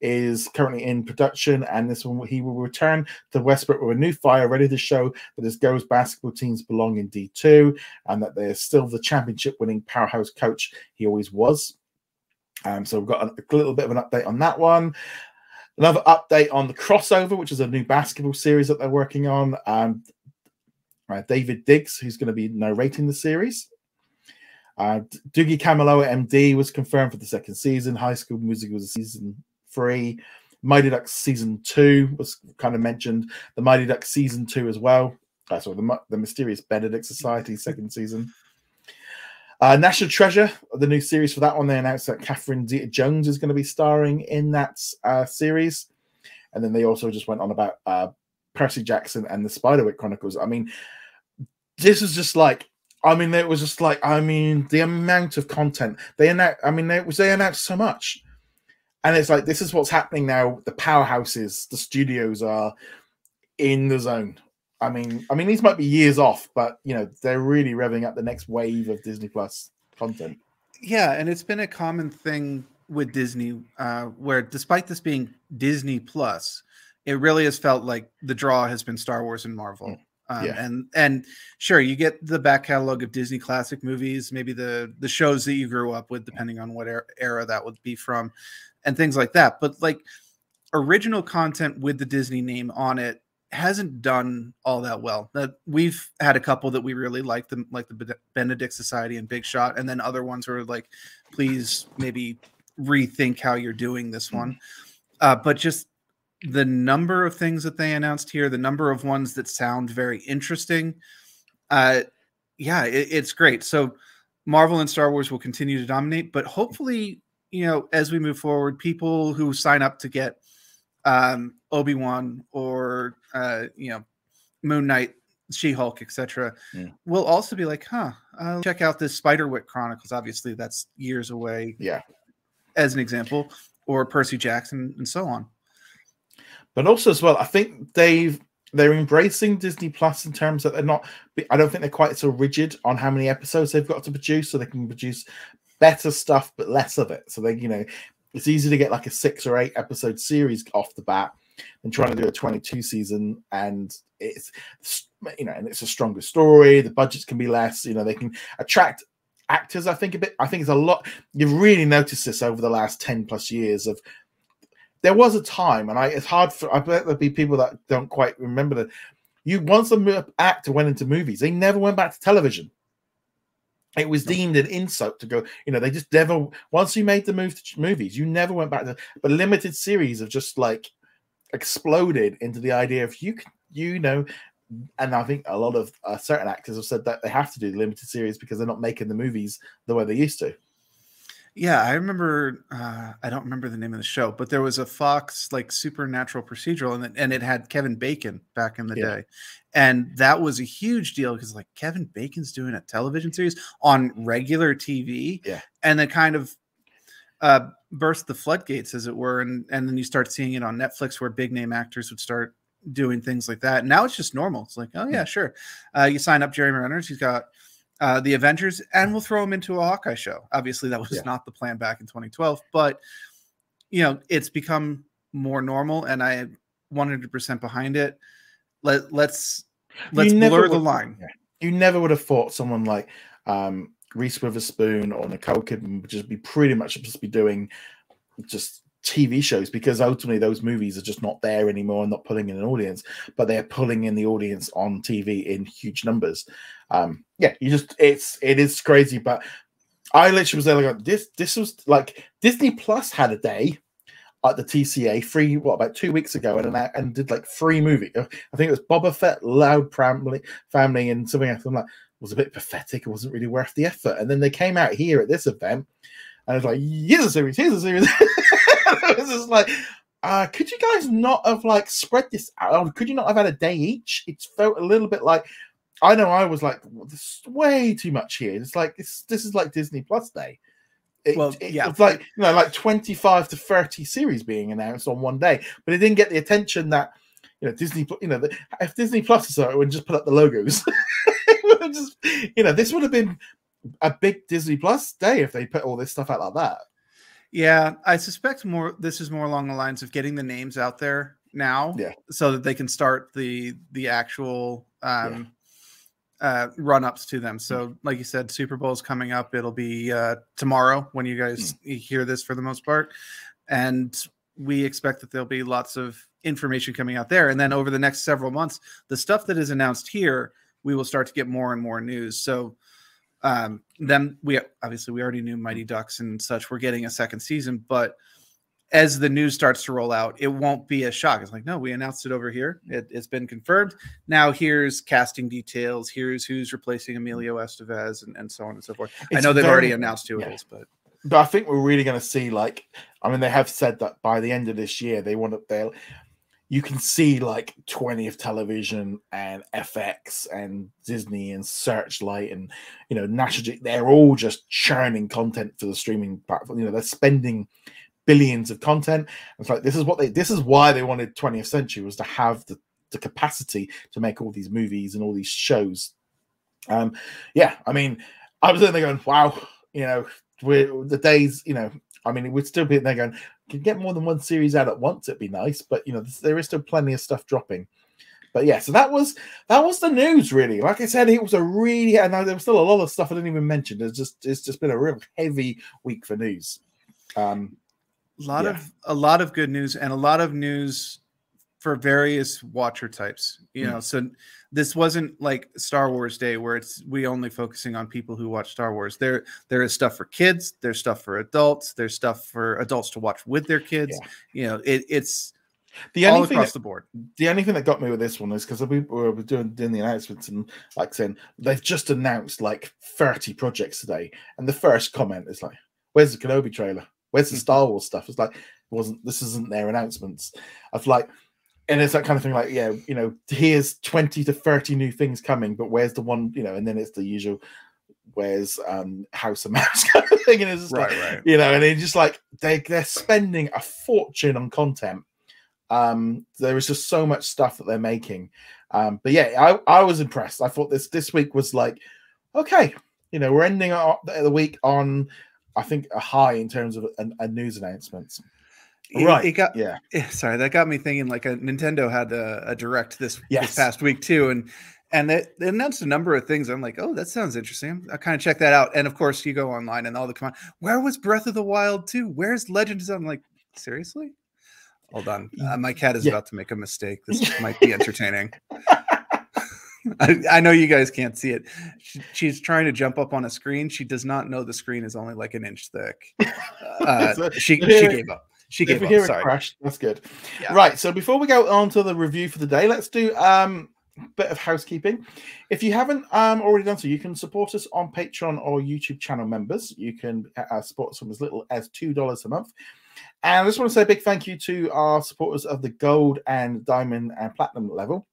is currently in production, and this one he will return to Westbrook with a new fire, ready to show that his girls basketball teams belong in D2, and that they're still the championship-winning powerhouse coach he always was. Um, so we've got a, a little bit of an update on that one. Another update on the crossover, which is a new basketball series that they're working on. Um, uh, Daveed Diggs, who's going to be narrating the series. Uh, Doogie Kamealoha MD was confirmed for the second season. High School Music was season three. Mighty Ducks season two was kind of mentioned. The Mighty Ducks season two as well. Uh, sorry, the, the Mysterious Benedict Society second season. Uh, National Treasure, the new series for that one, they announced that Catherine Jones is going to be starring in that uh, series. And then they also just went on about uh, Percy Jackson and the Spiderwick Chronicles. I mean, this is just like, I mean, it was just like, I mean, the amount of content they announced. I mean, they was they announced so much, and it's like this is what's happening now. The powerhouses, the studios are in the zone. I mean, I mean, these might be years off, but you know, they're really revving up the next wave of Disney Plus content. Yeah, and it's been a common thing with Disney, uh, where despite this being Disney Plus, it really has felt like the draw has been Star Wars and Marvel. Mm. Um, Yeah. And and sure, you get the back catalog of Disney classic movies, maybe the the shows that you grew up with, depending on what era, era that would be from, and things like that. But like original content with the Disney name on it hasn't done all that well. That we've had a couple that we really like them, like the Benedict Society and Big Shot, and then other ones were like, please maybe rethink how you're doing this one. Uh, but just the number of things that they announced here, the number of ones that sound very interesting, uh, yeah, it, it's great. So Marvel and Star Wars will continue to dominate, but hopefully, you know, as we move forward, people who sign up to get um, Obi Wan or uh, you know Moon Knight, She Hulk, etc., Yeah. will also be like, huh, I'll check out this Spiderwick Chronicles. Obviously, that's years away. Yeah. as an example, or Percy Jackson, and so on. but also as well i think they've they're embracing disney plus in terms that they're not i don't think they're quite so rigid on how many episodes they've got to produce so they can produce better stuff but less of it so they you know it's easy to get like a six or eight episode series off the bat than trying to do a 22 season and it's you know and it's a stronger story the budgets can be less you know they can attract actors i think a bit i think it's a lot you've really noticed this over the last 10 plus years of there was a time, and I it's hard for I bet there'll be people that don't quite remember that. You once a mo- actor went into movies, they never went back to television. It was deemed an insult to go. You know, they just never. Once you made the move to movies, you never went back to. But limited series of just like exploded into the idea of you can, you know, and I think a lot of uh, certain actors have said that they have to do limited series because they're not making the movies the way they used to. Yeah, I remember. Uh, I don't remember the name of the show, but there was a Fox like supernatural procedural, and it, and it had Kevin Bacon back in the Yeah. day, and that was a huge deal because like Kevin Bacon's doing a television series on regular TV, Yeah. and then kind of uh, burst the floodgates, as it were, and and then you start seeing it on Netflix where big name actors would start doing things like that. Now it's just normal. It's like, oh yeah, sure. Uh, you sign up Jeremy Renner's. He's got uh, the Avengers, and we'll throw him into a Hawkeye show. Obviously, that was Yeah. not the plan back in 2012, but you know, it's become more normal, and I 100% behind it. Let let's let's blur the line. You never would have thought someone like um, Reese Witherspoon or Nicole Kidman would just be pretty much just be doing just TV shows because ultimately those movies are just not there anymore and not pulling in an audience, but they're pulling in the audience on TV in huge numbers. Um, yeah, you just it's it is crazy, but I literally was there like this. This was like Disney Plus had a day at the TCA free what about two weeks ago and and did like free movie. I think it was Boba Fett, Loud Family, Family, and something else. I'm like, was a bit pathetic. It wasn't really worth the effort. And then they came out here at this event, and I was like, here's a series, here's a series. it was just like, uh, could you guys not have like spread this out? Could you not have had a day each? It felt a little bit like. I know I was like, well, this is way too much here. It's like this. This is like Disney Plus Day. It, Well, it- yeah. it's like you know, like twenty-five to thirty series being announced on one day, but it didn't get the attention that you know Disney. You know, if Disney Plus is would just put up the logos, It would have just you know, this would have been a big Disney Plus day if they put all this stuff out like that. Yeah, I suspect more. This is more along the lines of getting the names out there now, Yeah. so that they can start the the actual um, uh, run ups to them. So, like you said, Super Bowl is coming up. It'll be uh, tomorrow when you guys hear this for the most part, and we expect that there'll be lots of information coming out there. And then over the next several months, the stuff that is announced here, we will start to get more and more news. So um then we obviously we already knew mighty ducks and such we're getting a second season but as the news starts to roll out it won't be a shock. It's like no we announced it over here. It, it's been confirmed. Now here's casting details. Here's who's replacing emilio estevez and, and so on and so forth. I know they've already announced who yeah. it is but But I think we're really going to see like I mean they have said that by the end of this year they want to they you can see like 20th television and FX and Disney and Searchlight and you know National they're all just churning content for the streaming platform. You know they're spending billions of content. It's like this is what they this is why they wanted 20th century was to have the the capacity to make all these movies and all these shows. Um yeah I mean I was in there going wow you know we're the days you know I mean, it would still be in there going, can get more than one series out at once, it'd be nice. But you know, there is still plenty of stuff dropping. But yeah, so that was that was the news really. Like I said, it was a really and there was still a lot of stuff I didn't even mention. It's just it's just been a real heavy week for news. Um a lot yeah. of a lot of good news and a lot of news for various watcher types. You mm. know, so this wasn't like Star Wars Day where it's we only focusing on people who watch Star Wars. There there is stuff for kids, there's stuff for adults, there's stuff for adults to watch with their kids. Yeah. You know, it, it's the only all thing across that, the board. The only thing that got me with this one is because we were doing doing the announcements and like saying they've just announced like 30 projects today, and the first comment is like, "Where's the Kenobi trailer? Where's the hmm. Star Wars stuff?" It's like, wasn't this isn't their announcements of like and it's that kind of thing like yeah you know here's 20 to 30 new things coming but where's the one you know and then it's the usual where's um house of mouse kind of thing and it's just right, like, right. you know and it's just like they, they're spending a fortune on content. Um there is just so much stuff that they're making. Um but yeah i i was impressed. I thought this this week was like okay you know we're ending the week on i think a high in terms of a, a news announcements right. It got yeah. Sorry, that got me thinking. Like a Nintendo had a, a direct this, yes. this past week too, and and they, announced a number of things. I'm like, oh, that sounds interesting. I kind of check that out. And of course, you go online and all the come on. Where was Breath of the Wild too? Where's Legend? I'm like, seriously? Hold on, uh, my cat is yeah. about to make a mistake. This might be entertaining. I, I, know you guys can't see it. She, she's trying to jump up on a screen. She does not know the screen is only like an inch thick. Uh, she she gave up. She gave if we hear Sorry. crash, that's good. Yeah. Right. So before we go on to the review for the day, let's do um a bit of housekeeping. If you haven't um, already done so, you can support us on Patreon or YouTube channel members. You can uh, support us from as little as two dollars a month. And I just want to say a big thank you to our supporters of the gold and diamond and platinum level.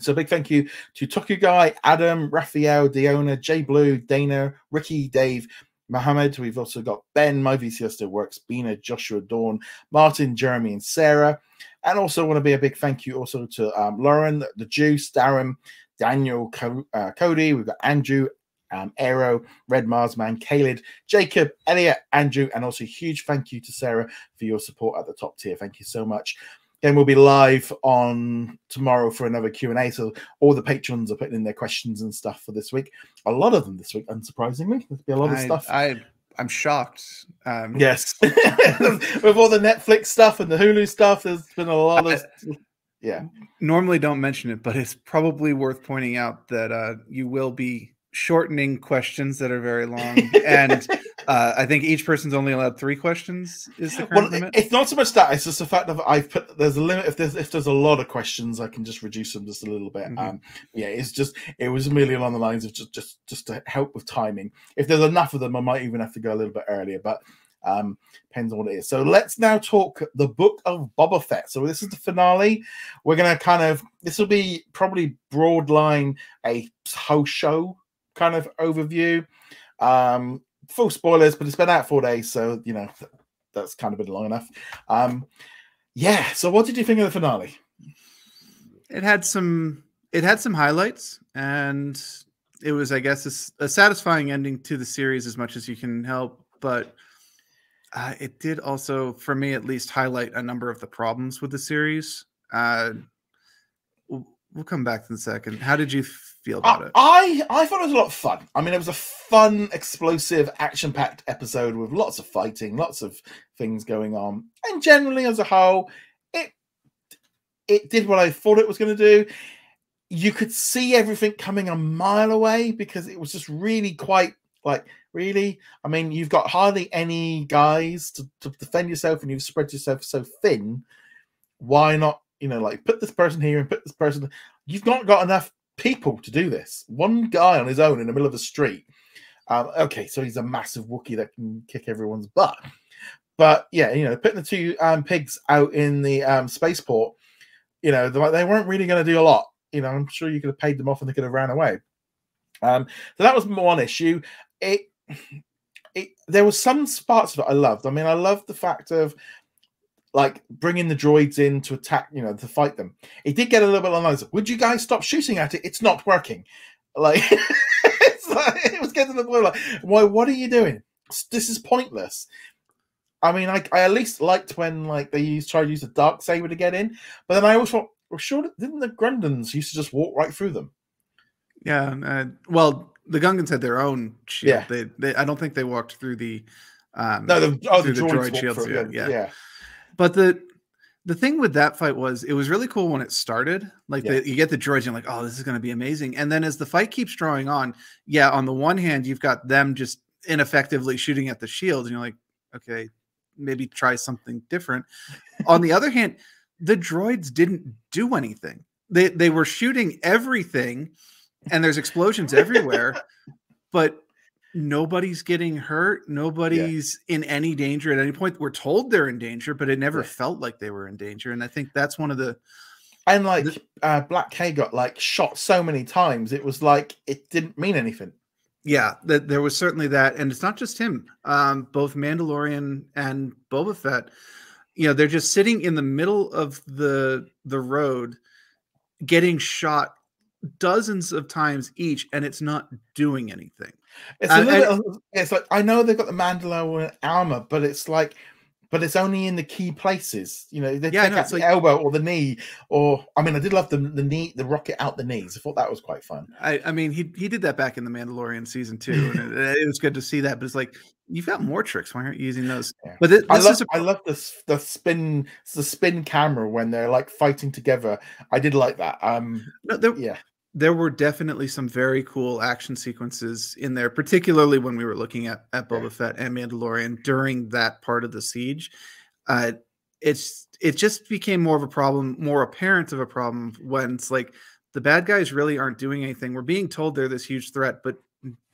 So big thank you to Toku Guy, Adam, Raphael, Diona, Jay Blue, Dana, Ricky, Dave, Mohammed. We've also got Ben, My VCR Still Works, Bina, Joshua Dawn, Martin, Jeremy, and Sarah. And also want to be a big thank you also to um, Lauren, the Juice, Darren, Daniel, Co- uh, Cody. We've got Andrew, um, Aero, Red Marsman, Caleb, Jacob, Elliot, Andrew, and also huge thank you to Sarah for your support at the top tier. Thank you so much. Then we'll be live on tomorrow for another Q&A. So all the patrons are putting in their questions and stuff for this week. A lot of them this week, unsurprisingly. There's be a lot of I, stuff. I I'm shocked. Um, yes, with all the Netflix stuff and the Hulu stuff, there's been a lot of. yeah. Normally, don't mention it, but it's probably worth pointing out that uh, you will be shortening questions that are very long and uh, i think each person's only allowed three questions is the current well, limit it's not so much that it's just the fact that i've put there's a limit if there's if there's a lot of questions i can just reduce them just a little bit mm-hmm. um yeah it's just it was merely along the lines of just just just to help with timing if there's enough of them i might even have to go a little bit earlier but um, depends on what it is. So let's now talk the book of Boba Fett. So this is the finale. We're gonna kind of this will be probably broad line a whole show kind of overview. Um, full spoilers, but it's been out four days, so you know that's kind of been long enough. Um, yeah. So, what did you think of the finale? It had some. It had some highlights, and it was, I guess, a, a satisfying ending to the series as much as you can help. But uh, it did also, for me at least, highlight a number of the problems with the series. Uh, we'll come back in a second. How did you feel about I, it? I I thought it was a lot of fun. I mean, it was a fun, explosive, action-packed episode with lots of fighting, lots of things going on, and generally, as a whole, it it did what I thought it was going to do. You could see everything coming a mile away because it was just really quite like really. I mean, you've got hardly any guys to, to defend yourself, and you've spread yourself so thin. Why not you know, like put this person here and put this person. You've not got enough people to do this. One guy on his own in the middle of the street. Um, okay, so he's a massive Wookie that can kick everyone's butt. But yeah, you know, putting the two um, pigs out in the um, spaceport, you know, they weren't really going to do a lot. You know, I'm sure you could have paid them off and they could have ran away. Um, so that was one issue. It, it, there was some parts of it I loved. I mean, I loved the fact of like bringing the droids in to attack, you know, to fight them. It did get a little bit on lines. Would you guys stop shooting at it? It's not working. Like, like it was getting to the point like, why? What are you doing? This is pointless. I mean, I, I at least liked when like they used try to use the dark saber to get in, but then I always thought, well, sure, didn't the Grundens used to just walk right through them? Yeah. Uh, well, the Gungans had their own shield. Yeah. They, they, I don't think they walked through the. Um, No, the, oh, the through the droids droid shields, through yeah, yeah. yeah, But the the thing with that fight was it was really cool when it started. Like Yeah. the, you get the droids, you're like, oh, this is going to be amazing. And then as the fight keeps drawing on, yeah, on the one hand, you've got them just ineffectively shooting at the shields, and you're like, okay, maybe try something different. on the other hand, the droids didn't do anything. They they were shooting everything, and there's explosions everywhere, but nobody's getting hurt. Nobody's in any danger at any point. We're told they're in danger, but it never Yeah. felt like they were in danger. And I think that's one of the And like The- uh, Black K got like shot so many times, it was like it didn't mean anything. yeah, that there was certainly that, and it's not just him. Um, both Mandalorian and Boba Fett, you know, they're just sitting in the middle of the the road, getting shot dozens of times each, and it's not doing anything. It's a little bit. It's like I know they've got the Mandalorian armor, but it's like, but it's only in the key places. You know, they Yeah, take know, out the like- elbow or the knee, or I mean, I did love the the knee, the rocket out the knees. I thought that was quite fun. I, I mean, he he did that back in the Mandalorian season two, and it, it was good to see that. But it's like you've got more tricks. Why aren't you using those? Yeah. But thi- I love, is a I love the the spin, the spin camera when they're like fighting together. I did like that. Um, no, there, yeah, there were definitely some very cool action sequences in there, particularly when we were looking at at Boba. Fett and Mandalorian during that part of the siege. Uh, it's it just became more of a problem, more apparent of a problem when it's like the bad guys really aren't doing anything. We're being told they're this huge threat, but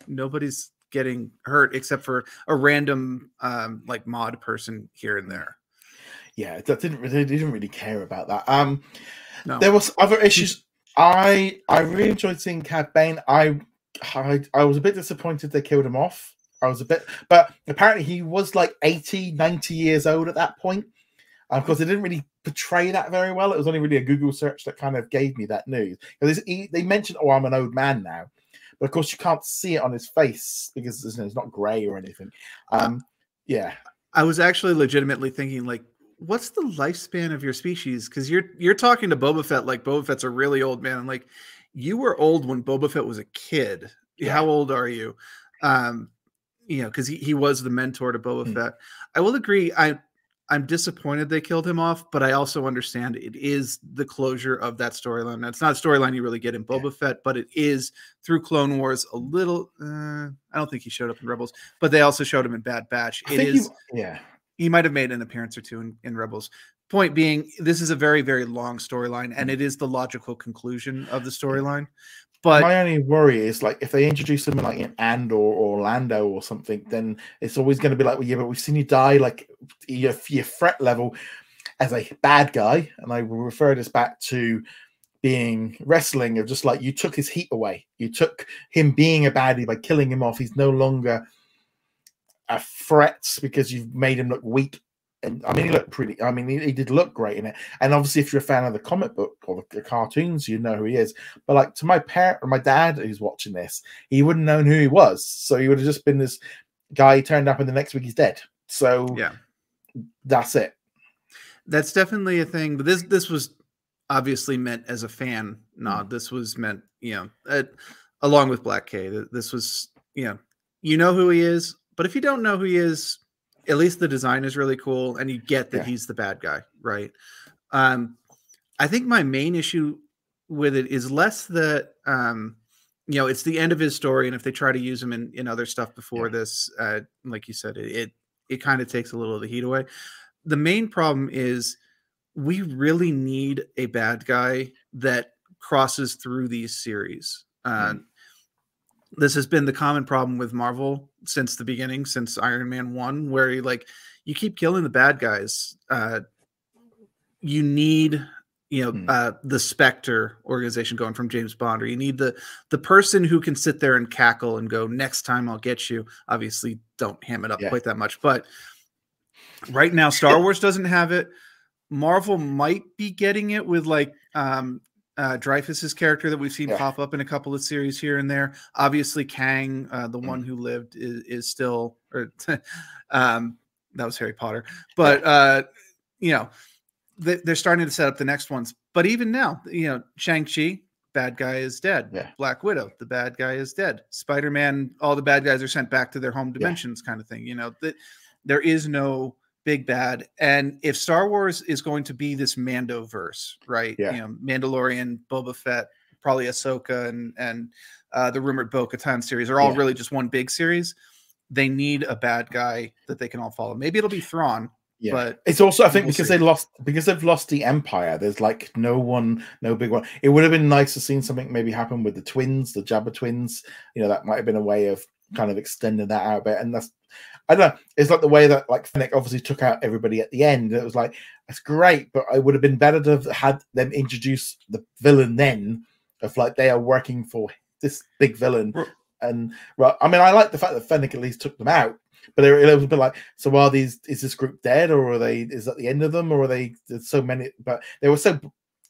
nobody's getting hurt except for a random um, like mod person here and there. yeah, that didn't really didn't really care about that. Um, No, there was other issues. I I really enjoyed seeing Cad Bane. I, I I was a bit disappointed they killed him off. I was a bit, but apparently he was like 80, 90 years old at that point. Um, because they didn't really portray that very well. It was only really a Google search that kind of gave me that news. Because he, they mentioned, "Oh, I'm an old man now," but of course you can't see it on his face because you know, it's not grey or anything. Um, yeah, I was actually legitimately thinking like, what's the lifespan of your species? Because you're you're talking to Boba Fett like Boba Fett's a really old man. I'm like, you were old when Boba Fett was a kid. Yeah. How old are you? Um, you know, because he, he was the mentor to Boba Mm. Fett. I will agree. I I'm disappointed they killed him off, but I also understand it is the closure of that storyline. That's not a storyline you really get in Boba Fett, but it is through Clone Wars a little. Uh, I don't think he showed up in Rebels, but they also showed him in Bad Batch. I It is yeah. He might have made an appearance or two in, in Rebels. Point being, this is a very, very long storyline, and it is the logical conclusion of the storyline. But my only worry is like if they introduce them like in Andor or Orlando or something, then it's always going to be like, well, yeah, but we've seen you die like your your threat level as a bad guy, and I will refer this back to being wrestling of just like you took his heat away, you took him being a baddie by killing him off. He's no longer a threat because you've made him look weak. And I mean, he looked pretty. I mean, he, he did look great in it. And obviously, if you're a fan of the comic book or the, the cartoons, you know who he is. But like to my parent or my dad who's watching this, he wouldn't known who he was. So he would have just been this guy turned up and the next week he's dead. So yeah, that's it. that's definitely a thing. But this this was obviously meant as a fan nod. This was meant, you know, uh, along with Black K. This was, you know, you know who he is, but if you don't know who he is, at least the design is really cool, and you get that Yeah. he's the bad guy, right? Um, I think my main issue with it is less that um, you know it's the end of his story, and if they try to use him in, in other stuff before Yeah. this, uh, like you said, it it, it kind of takes a little of the heat away. The main problem is we really need a bad guy that crosses through these series. Uh, This has been the common problem with Marvel since the beginning, since Iron Man one, where you like you keep killing the bad guys. Uh, you need you know Hmm. uh, the Spectre organization going from James Bond, or you need the the person who can sit there and cackle and go, "Next time I'll get you." Obviously, don't ham it up Yeah. quite that much, but right now Star Wars doesn't have it. Marvel might be getting it with like um uh Dreyfus's character that we've seen Yeah. pop up in a couple of series here and there. Obviously, Kang, uh, the Mm. one who lived, is, is still or um that was Harry Potter. But uh, you know, they, they're starting to set up the next ones. But even now, you know, Shang Chi, bad guy is dead. Yeah. Black Widow, the bad guy is dead. Spider Man, all the bad guys are sent back to their home dimensions, kind of thing. You know that there is no big bad. And if Star Wars is going to be this Mando verse, right? Yeah. You know, Mandalorian, Boba Fett, probably Ahsoka, and and uh, the rumored Bo Katan series are all Yeah. really just one big series. They need a bad guy that they can all follow. Maybe it'll be Thrawn, Yeah. but It's also, I think, We'll because see. they lost because they've lost the empire. There's like no one, no big one. It would have been nice to see something maybe happen with the twins, the Jabba twins. You know, that might have been a way of kind of extending that out a bit. And that's, I don't know. It's like the way that like Fennec obviously took out everybody at the end. It was like that's great, but it would have been better to have had them introduce the villain then, of like they are working for this big villain. Well- And right, I mean, I like the fact that Fennec at least took them out. But it, it was a bit like, so are these? Is this group dead, or are they? Is that the end of them, or are they? There's so many, but they were so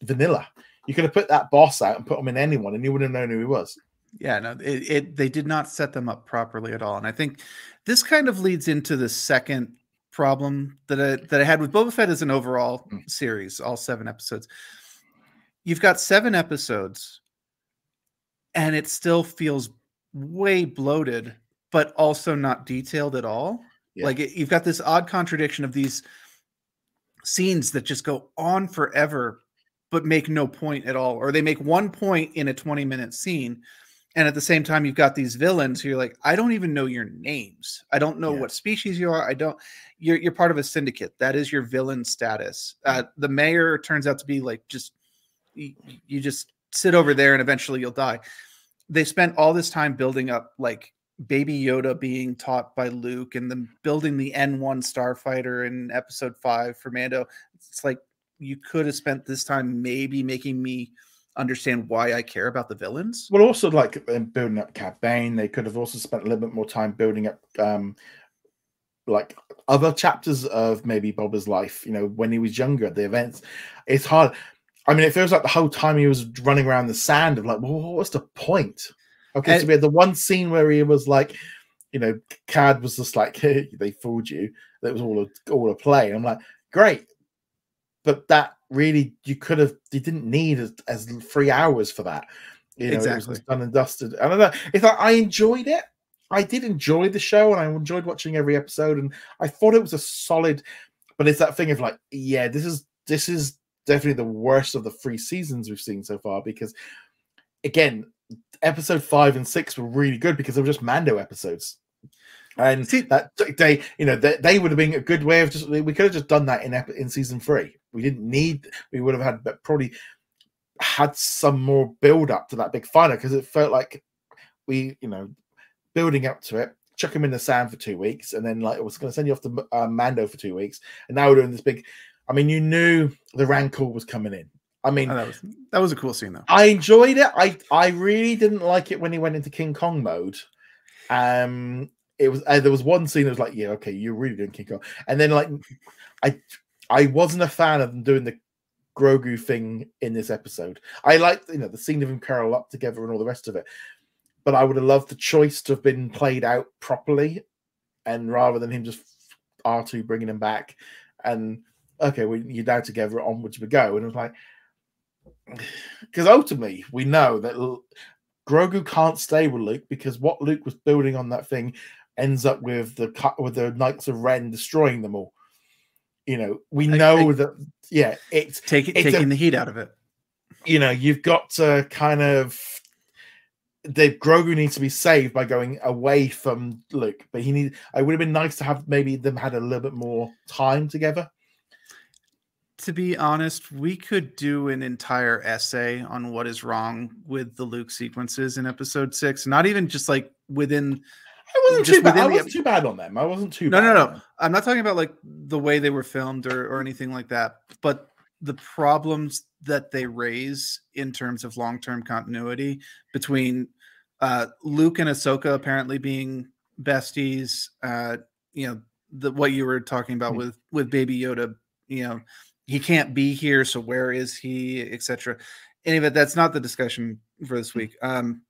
vanilla. You could have put that boss out and put him in anyone, and you wouldn't have known who he was. Yeah, no, it, it they did not set them up properly at all, and I think this kind of leads into the second problem that I that I had with Boba Fett as an overall Mm. series, all seven episodes. You've got seven episodes, and it still feels way bloated, but also not detailed at all. Yeah. Like it, you've got this odd contradiction of these scenes that just go on forever, but make no point at all, or they make one point in a twenty-minute scene and at the same time you've got these villains who you're like i don't even know your names. I don't know Yeah. what species you are. I don't you're, you're part of a syndicate. That is your villain status. Uh, the mayor turns out to be like just you, you just sit over there and eventually you'll die. They spent all this time building up like baby yoda being taught by luke and then building the n1 starfighter in episode 5 for mando. It's like you could have spent this time maybe making me understand why i care about the villains Well, also like um, building up Cad Bane, they could have also spent a little bit more time building up, um, like other chapters of maybe Boba's life. You know, when he was younger, at the events. It's hard. I mean, it feels like the whole time he was running around the sand of like, well, what was the point? Okay, so we had the one scene where he was like, you know, Cad was just like, hey, they fooled you. That was all a, all a play. And I'm like, great, but that really you could have you didn't need as, as three hours for that. You know, it was Exactly. done and dusted. I don't know. It's like I enjoyed it. I did enjoy the show and I enjoyed watching every episode and I thought it was a solid but it's that thing of like, yeah, this is this is definitely the worst of the three seasons we've seen so far because again, episode five and six were really good because they were just Mando episodes. And See- that they, you know, they, they would have been a good way of just we could have just done that in ep- in season three. We didn't need we would have had but probably had some more build up to that big final because it felt like we, you know, building up to it, chuck him in the sand for two weeks, and then like it was going to send you off to uh, Mando for two weeks, and now we're doing this big. I mean, you knew the Rancor was coming in. I mean, Oh, that was that was a cool scene though. I enjoyed it. I I really didn't like it when he went into King Kong mode. Um, it was uh, there was one scene that was like, yeah, okay, you're really doing King Kong, and then like, I I wasn't a fan of them doing the Grogu thing in this episode. I liked you know the scene of him curl up together and all the rest of it, but I would have loved the choice to have been played out properly, and rather than him just R two bringing him back, and okay, we you're now together, onwards we go, and it was like because ultimately we know that Grogu can't stay with Luke because what Luke was building on that thing ends up with the with the Knights of Ren destroying them all. You know, we know I- that yeah, it's Take it, It's a- taking the heat out of it. you know, you've got to kind of the Grogu needs to be saved by going away from Luke, but he need. I would have been nice to have maybe them had a little bit more time together. To be honest, we could do an entire essay on what is wrong with the Luke sequences in episode six. Not even just like within I wasn't Just too bad. I wasn't too bad on them. I wasn't too. No, bad no, no. I'm not talking about like the way they were filmed or, or anything like that, but the problems that they raise in terms of long term continuity between uh, Luke and Ahsoka apparently being besties. Uh, you know, the what you were talking about Mm. with with Baby Yoda. You know, he can't be here, so where is he, etc. Anyway, that's not the discussion for this week. Um,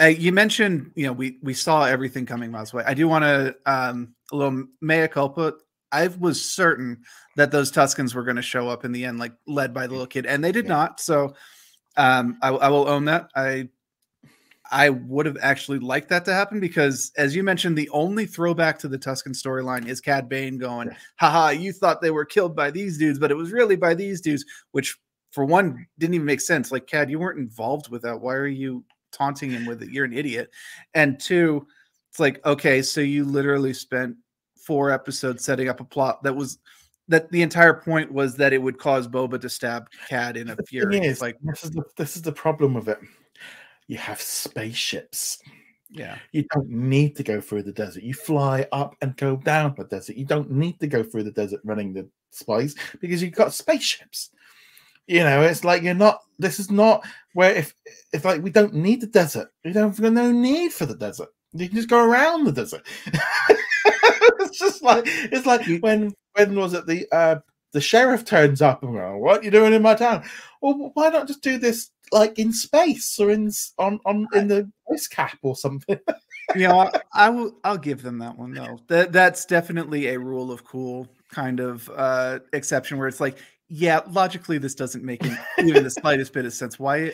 uh, you mentioned, you know, we we saw everything coming miles away. I do want to um, a little mea culpa. I was certain that those Tuskens were going to show up in the end, like led by the little kid, and they did Yeah. not. So um, I, I will own that. I I would have actually liked that to happen because, as you mentioned, the only throwback to the Tusken storyline is Cad Bane going, haha, you thought they were killed by these dudes, but it was really by these dudes, which for one didn't even make sense. Like, Cad, you weren't involved with that. Why are you taunting him with it? You're an idiot. And two, it's like, okay, so you literally spent four episodes setting up a plot that was that the entire point was that it would cause Boba to stab Cad in a fury. is, It's like, this is the this is the problem with it. You have spaceships. yeah. You don't need to go through the desert. You fly up and go down the desert. You don't need to go through the desert running the spies because you've got spaceships. You know, it's like you're not. This is not where if if like we don't need the desert. We don't have no need for the desert. You can just go around the desert. it's just like it's like when when was it the uh the sheriff turns up and well, what you doing in my town? Well, why not just do this like in space or in on on in the ice cap or something? you know, I, I will. I'll give them that one though. That that's definitely a rule of cool kind of uh exception where it's like, yeah, logically this doesn't make even the slightest bit of sense. Why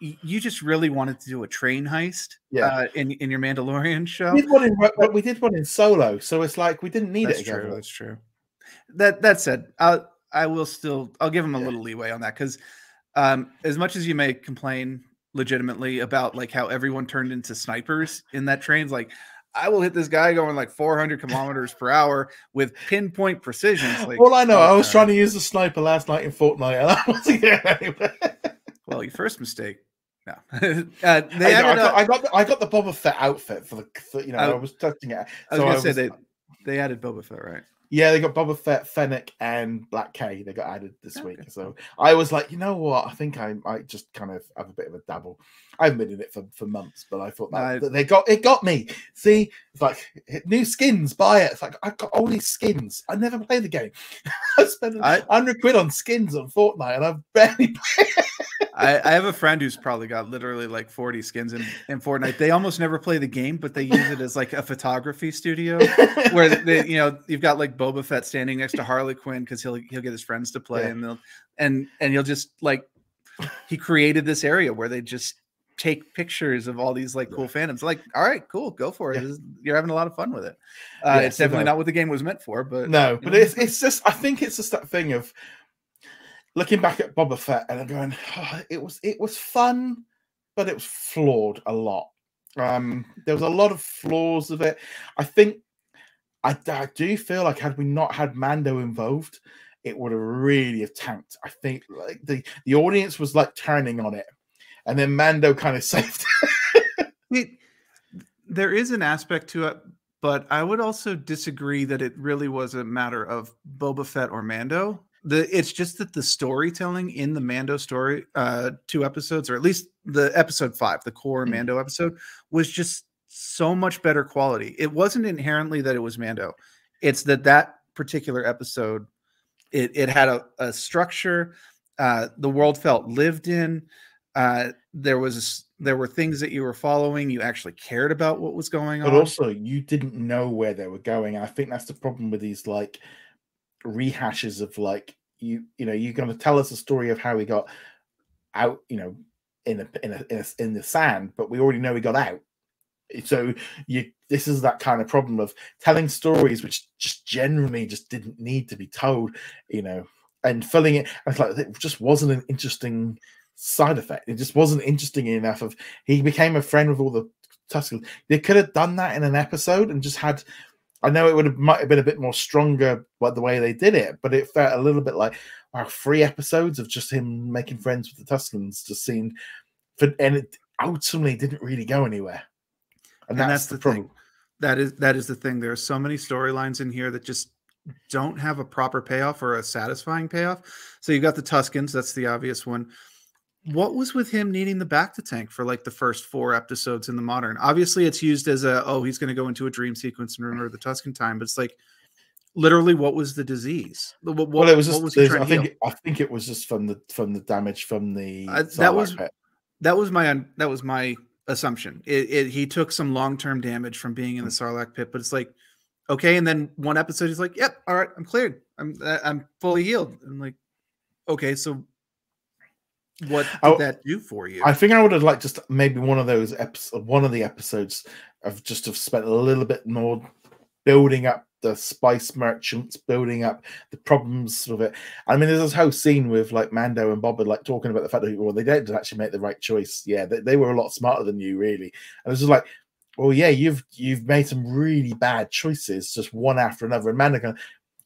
you just really wanted to do a train heist, Yeah. uh, in in your Mandalorian show? We did one in we did one in solo, so it's like we didn't need That's it true. That's true. That that said, I'll I will still I'll give him a little leeway on that because um, as much as you may complain legitimately about like how everyone turned into snipers in that train, like I will hit this guy going like 400 kilometers per hour with pinpoint precision. Like, All I know, I was okay. trying to use the sniper last night in Fortnite, and I wasn't getting anywhere. well, your first mistake. No, uh, I, know, I, got, up- I got the, I got the Boba Fett outfit for the for, you know I- I was testing it. I was gonna I say was- they they added Boba Fett, right? Yeah, they got Boba Fett, Fennec, and Black K. They got added this week. So I was like, you know what? I think I might just kind of have a bit of a dabble. I haven't been in it for, for months, but I thought that, I- that they got it got me. See, it's like new skins, buy it. It's like I've got all these skins. I never play the game. I spent I- hundred quid on skins on Fortnite, and I've barely I, I have a friend who's probably got literally like 40 skins in, in Fortnite. They almost never play the game, but they use it as like a photography studio where they, you know, you've got like Boba Fett standing next to Harley Quinn because he'll he'll get his friends to play Yeah. and they'll and and you'll just like he created this area where they just take pictures of all these like cool fandoms. Like, all right, cool, go for it. Yeah. Is- You're having a lot of fun with it. Uh, Yeah, it's definitely no. not what the game was meant for, but No, but know. it's it's just I think it's just that thing of looking back at Boba Fett and I'm going, "Oh, it was it was fun, but it was flawed a lot. Um, there was a lot of flaws of it. I think I, I do feel like had we not had Mando involved, it would have really have tanked. I think like the the audience was like turning on it, and then Mando kind of saved. It, there is an aspect to it, but I would also disagree that it really was a matter of Boba Fett or Mando. The it's just that the storytelling in the Mando story, uh, two episodes, or at least the episode five, the core Mhm. Mando episode, was just so much better quality. It wasn't inherently that it was Mando; it's that that particular episode, it it had a, a structure. Uh, the world felt lived in. Uh, there was there were things that you were following. You actually cared about what was going on, but also you didn't know where they were going. I think that's the problem with these like rehashes of like you you know you're going to tell us a story of how we got out you know in a in a, in, a, in the sand, but we already know we got out. So you this is that kind of problem of telling stories which just generally just didn't need to be told, you know, and filling it. It's like it just wasn't an interesting side effect. It just wasn't interesting enough. Of he became a friend with all the Tuskens. They could have done that in an episode and just had. I know it would have might have been a bit more stronger but the way they did it, but it felt a little bit like wow, three episodes of just him making friends with the Tuskens just seemed, for, and it ultimately didn't really go anywhere. And, and that's, that's the, the problem. thing. That is that is the thing. There are so many storylines in here that just don't have a proper payoff or a satisfying payoff. So you've got the Tuskens, that's the obvious one. What was with him needing the bacta tank for like the first four episodes in the modern? Obviously, it's used as a oh, he's going to go into a dream sequence and remember the Tusken time, but it's like literally what was the disease? What, well, it was what just. was he trying I think. I think it was just from the from the damage from the. Uh, that was- pit. that was my that was my assumption. It, it he took some long term damage from being in the Sarlacc pit, but it's like okay, and then one episode he's like, "Yep, all right, I'm cleared. I'm I'm fully healed." I'm like, okay, so what did Oh, that do for you? I think I would have liked just maybe one of those episodes, one of the episodes of just have spent a little bit more building up the spice merchants, building up the problems of it. I mean, there's this whole scene with like Mando and Boba like talking about the fact that well, they didn't actually make the right choice. Yeah, they, they were a lot smarter than you, really. And it's just like, well, yeah, you've you've made some really bad choices, just one after another. And Mando going,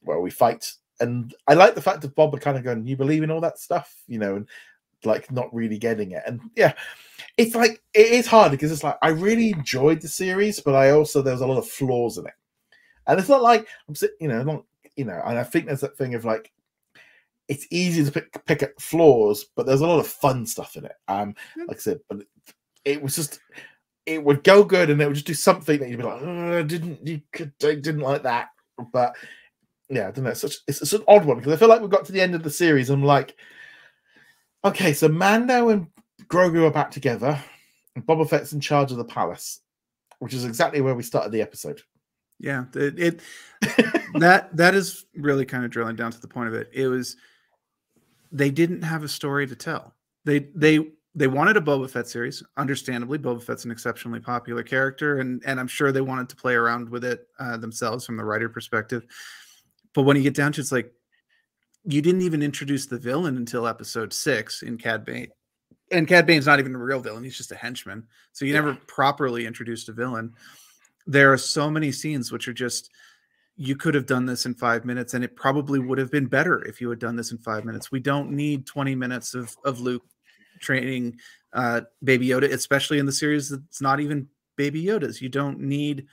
well, we fight. And I like the fact that Bob Boba kind of going, you believe in all that stuff, you know, and like not really getting it. And yeah, it's like it is hard because it's like I really enjoyed the series, but I also there's a lot of flaws in it. And it's not like I'm you know, not you know, and I think there's that thing of like it's easy to pick pick up flaws, but there's a lot of fun stuff in it. Um, like I said, but it, it was just it would go good and it would just do something that you'd be like, "Oh, I didn't you could I didn't like that. But yeah, I don't know. It's such it's, it's an odd one because I feel like we've got to the end of the series. And I'm like, okay, so Mando and Grogu are back together, and Boba Fett's in charge of the palace, which is exactly where we started the episode. yeah, it, it that that is really kind of drilling down to the point of it. It was they didn't have a story to tell. They they they wanted a Boba Fett series. Understandably, Boba Fett's an exceptionally popular character, and and I'm sure they wanted to play around with it uh, themselves from the writer perspective. But when you get down to it, it's like you didn't even introduce the villain until episode six in Cad Bane. And Cad Bane's not even a real villain; he's just a henchman. So you Yeah. never properly introduced a villain. There are so many scenes which are just you could have done this in five minutes, and it probably would have been better if you had done this in five minutes. We don't need 20 minutes of, of Luke training uh, Baby Yoda, especially in the series that's not even Baby Yoda's. You don't need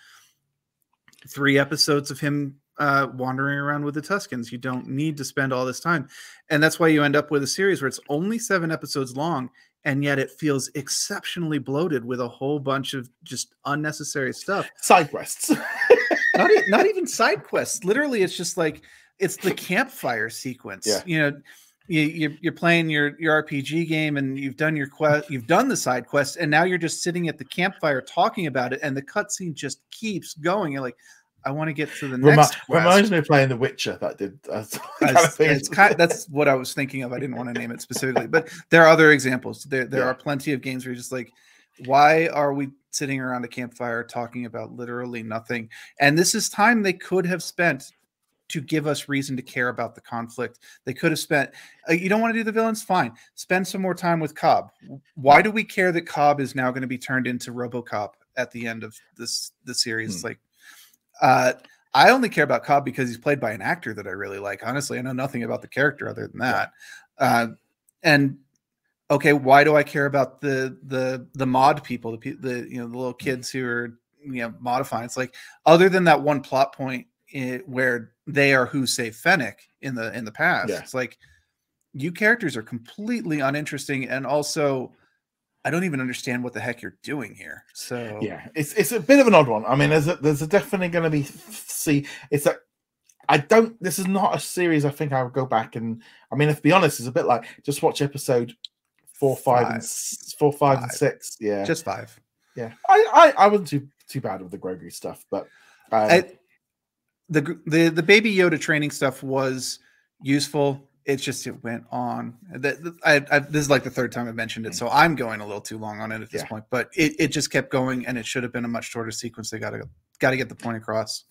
three episodes of him uh, wandering around with the Tuskens. You don't need to spend all this time. And that's why you end up with a series where it's only seven episodes long, and yet it feels exceptionally bloated with a whole bunch of just unnecessary stuff Side quests. not, e- not even side quests. Literally, it's just like it's the campfire sequence. Yeah. You know, you, you're, playing your your RPG game and you've done your quest, you've done the side quest, and now you're just sitting at the campfire talking about it, and the cutscene just keeps going. You're like, I want to get to the Remi- next reminds me of playing The Witcher. That did. Uh, kind of That's- it's kind that's what I was thinking of. I didn't want to name it specifically, but there are other examples. There there Yeah. are plenty of games where you're just like, why are we sitting around a campfire talking about literally nothing? And this is time they could have spent to give us reason to care about the conflict. They could have spent. Uh, you don't want to do the villains? Fine. Spend some more time with Cobb. Why do we care that Cobb is now going to be turned into RoboCop at the end of this the series? Hmm. Like, uh, I only care about Cobb because he's played by an actor that I really like. Honestly, I know nothing about the character other than that. Uh, and okay, why do I care about the the the mod people, the the you know the little kids who are you know modifying? It's like other than that one plot point i where they are who saved Fennec in the in the past. Yeah. It's like you characters are completely uninteresting, and also I don't even understand what the heck you're doing here. So yeah, it's it's a bit of an odd one. I mean, there's a, there's a definitely going to be see. It's a I don't. This is not a series. I think I would go back and. I mean, if to be honest, it's a bit like just watch episode four, five, and Five. s- four, five, and six. Yeah, just five. yeah. I, I I wasn't too too bad with the Grogu stuff, but um, I, the the the baby Yoda training stuff was useful. It's just it went on. I, I, this is like the third time I've mentioned it, mm. so I'm going a little too long on it at this Yeah. point. But it, it just kept going, and it should have been a much shorter sequence. They got to got to get the point across.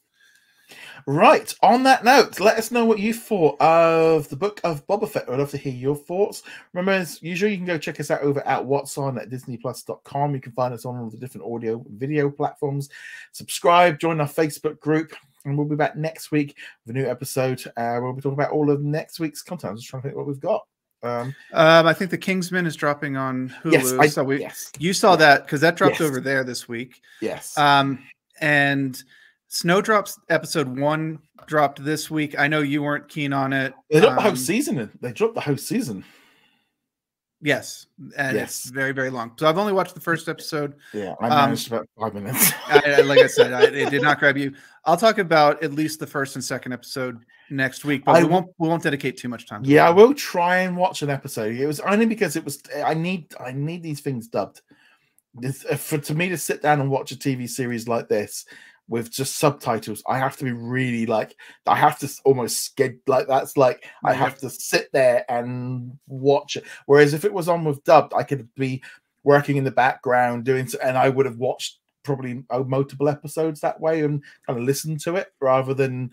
Right. On that note, let us know what you thought of the book of Boba Fett. I'd love to hear your thoughts. Remember, as usual, you can go check us out over at what's on at disneyplus.com. You can find us on all the different audio video platforms. Subscribe, join our Facebook group, and we'll be back next week with a new episode. Uh, we'll be talking about all of next week's content. I'm just trying to think what we've got. Um, Um, I think the Kingsman is dropping on Hulu. yes, I, so we yes, you saw yeah. that because that dropped Yes. over there this week. yes. Um, and Snowdrops episode one dropped this week. I know you weren't keen on it. they dropped the whole Um, season. They dropped the whole season. Yes, and Yes. it's very very long. So I've only watched the first episode. Yeah, I Um, managed about five minutes. I, like I said, I, it did not grab you. I'll talk about at least the first and second episode next week, but I we won't we won't dedicate too much time. to Yeah, I will try and watch an episode. It was only because it was I need I need these things dubbed. This, uh, for to me to sit down and watch a TV series like this, with just subtitles, I have to be really like I have to almost skid like that's like I have to sit there and watch it. Whereas if it was on with dubbed, I could be working in the background doing so, and I would have watched probably uh, multiple episodes that way and kind of listened to it rather than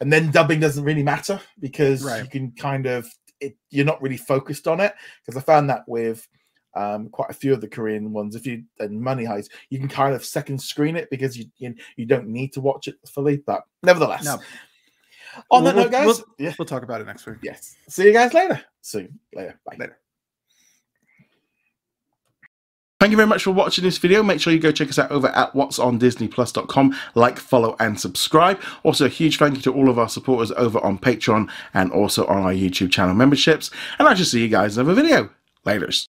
and then dubbing doesn't really matter because Right. you can kind of it, you're not really focused on it because I found that with um, quite a few of the Korean ones. If you and Money Heist, you can kind of second screen it because you you, you don't need to watch it fully. But nevertheless, No. on that We'll- note, guys, we'll- yeah, We'll talk about it next week. yes. See you guys later. Soon later. Bye. Later. Thank you very much for watching this video. Make sure you go check us out over at what'sondisneyplus.com. Like, follow, and subscribe. Also, a huge thank you to all of our supporters over on Patreon and also on our YouTube channel memberships. And I shall see you guys in another video. Laters.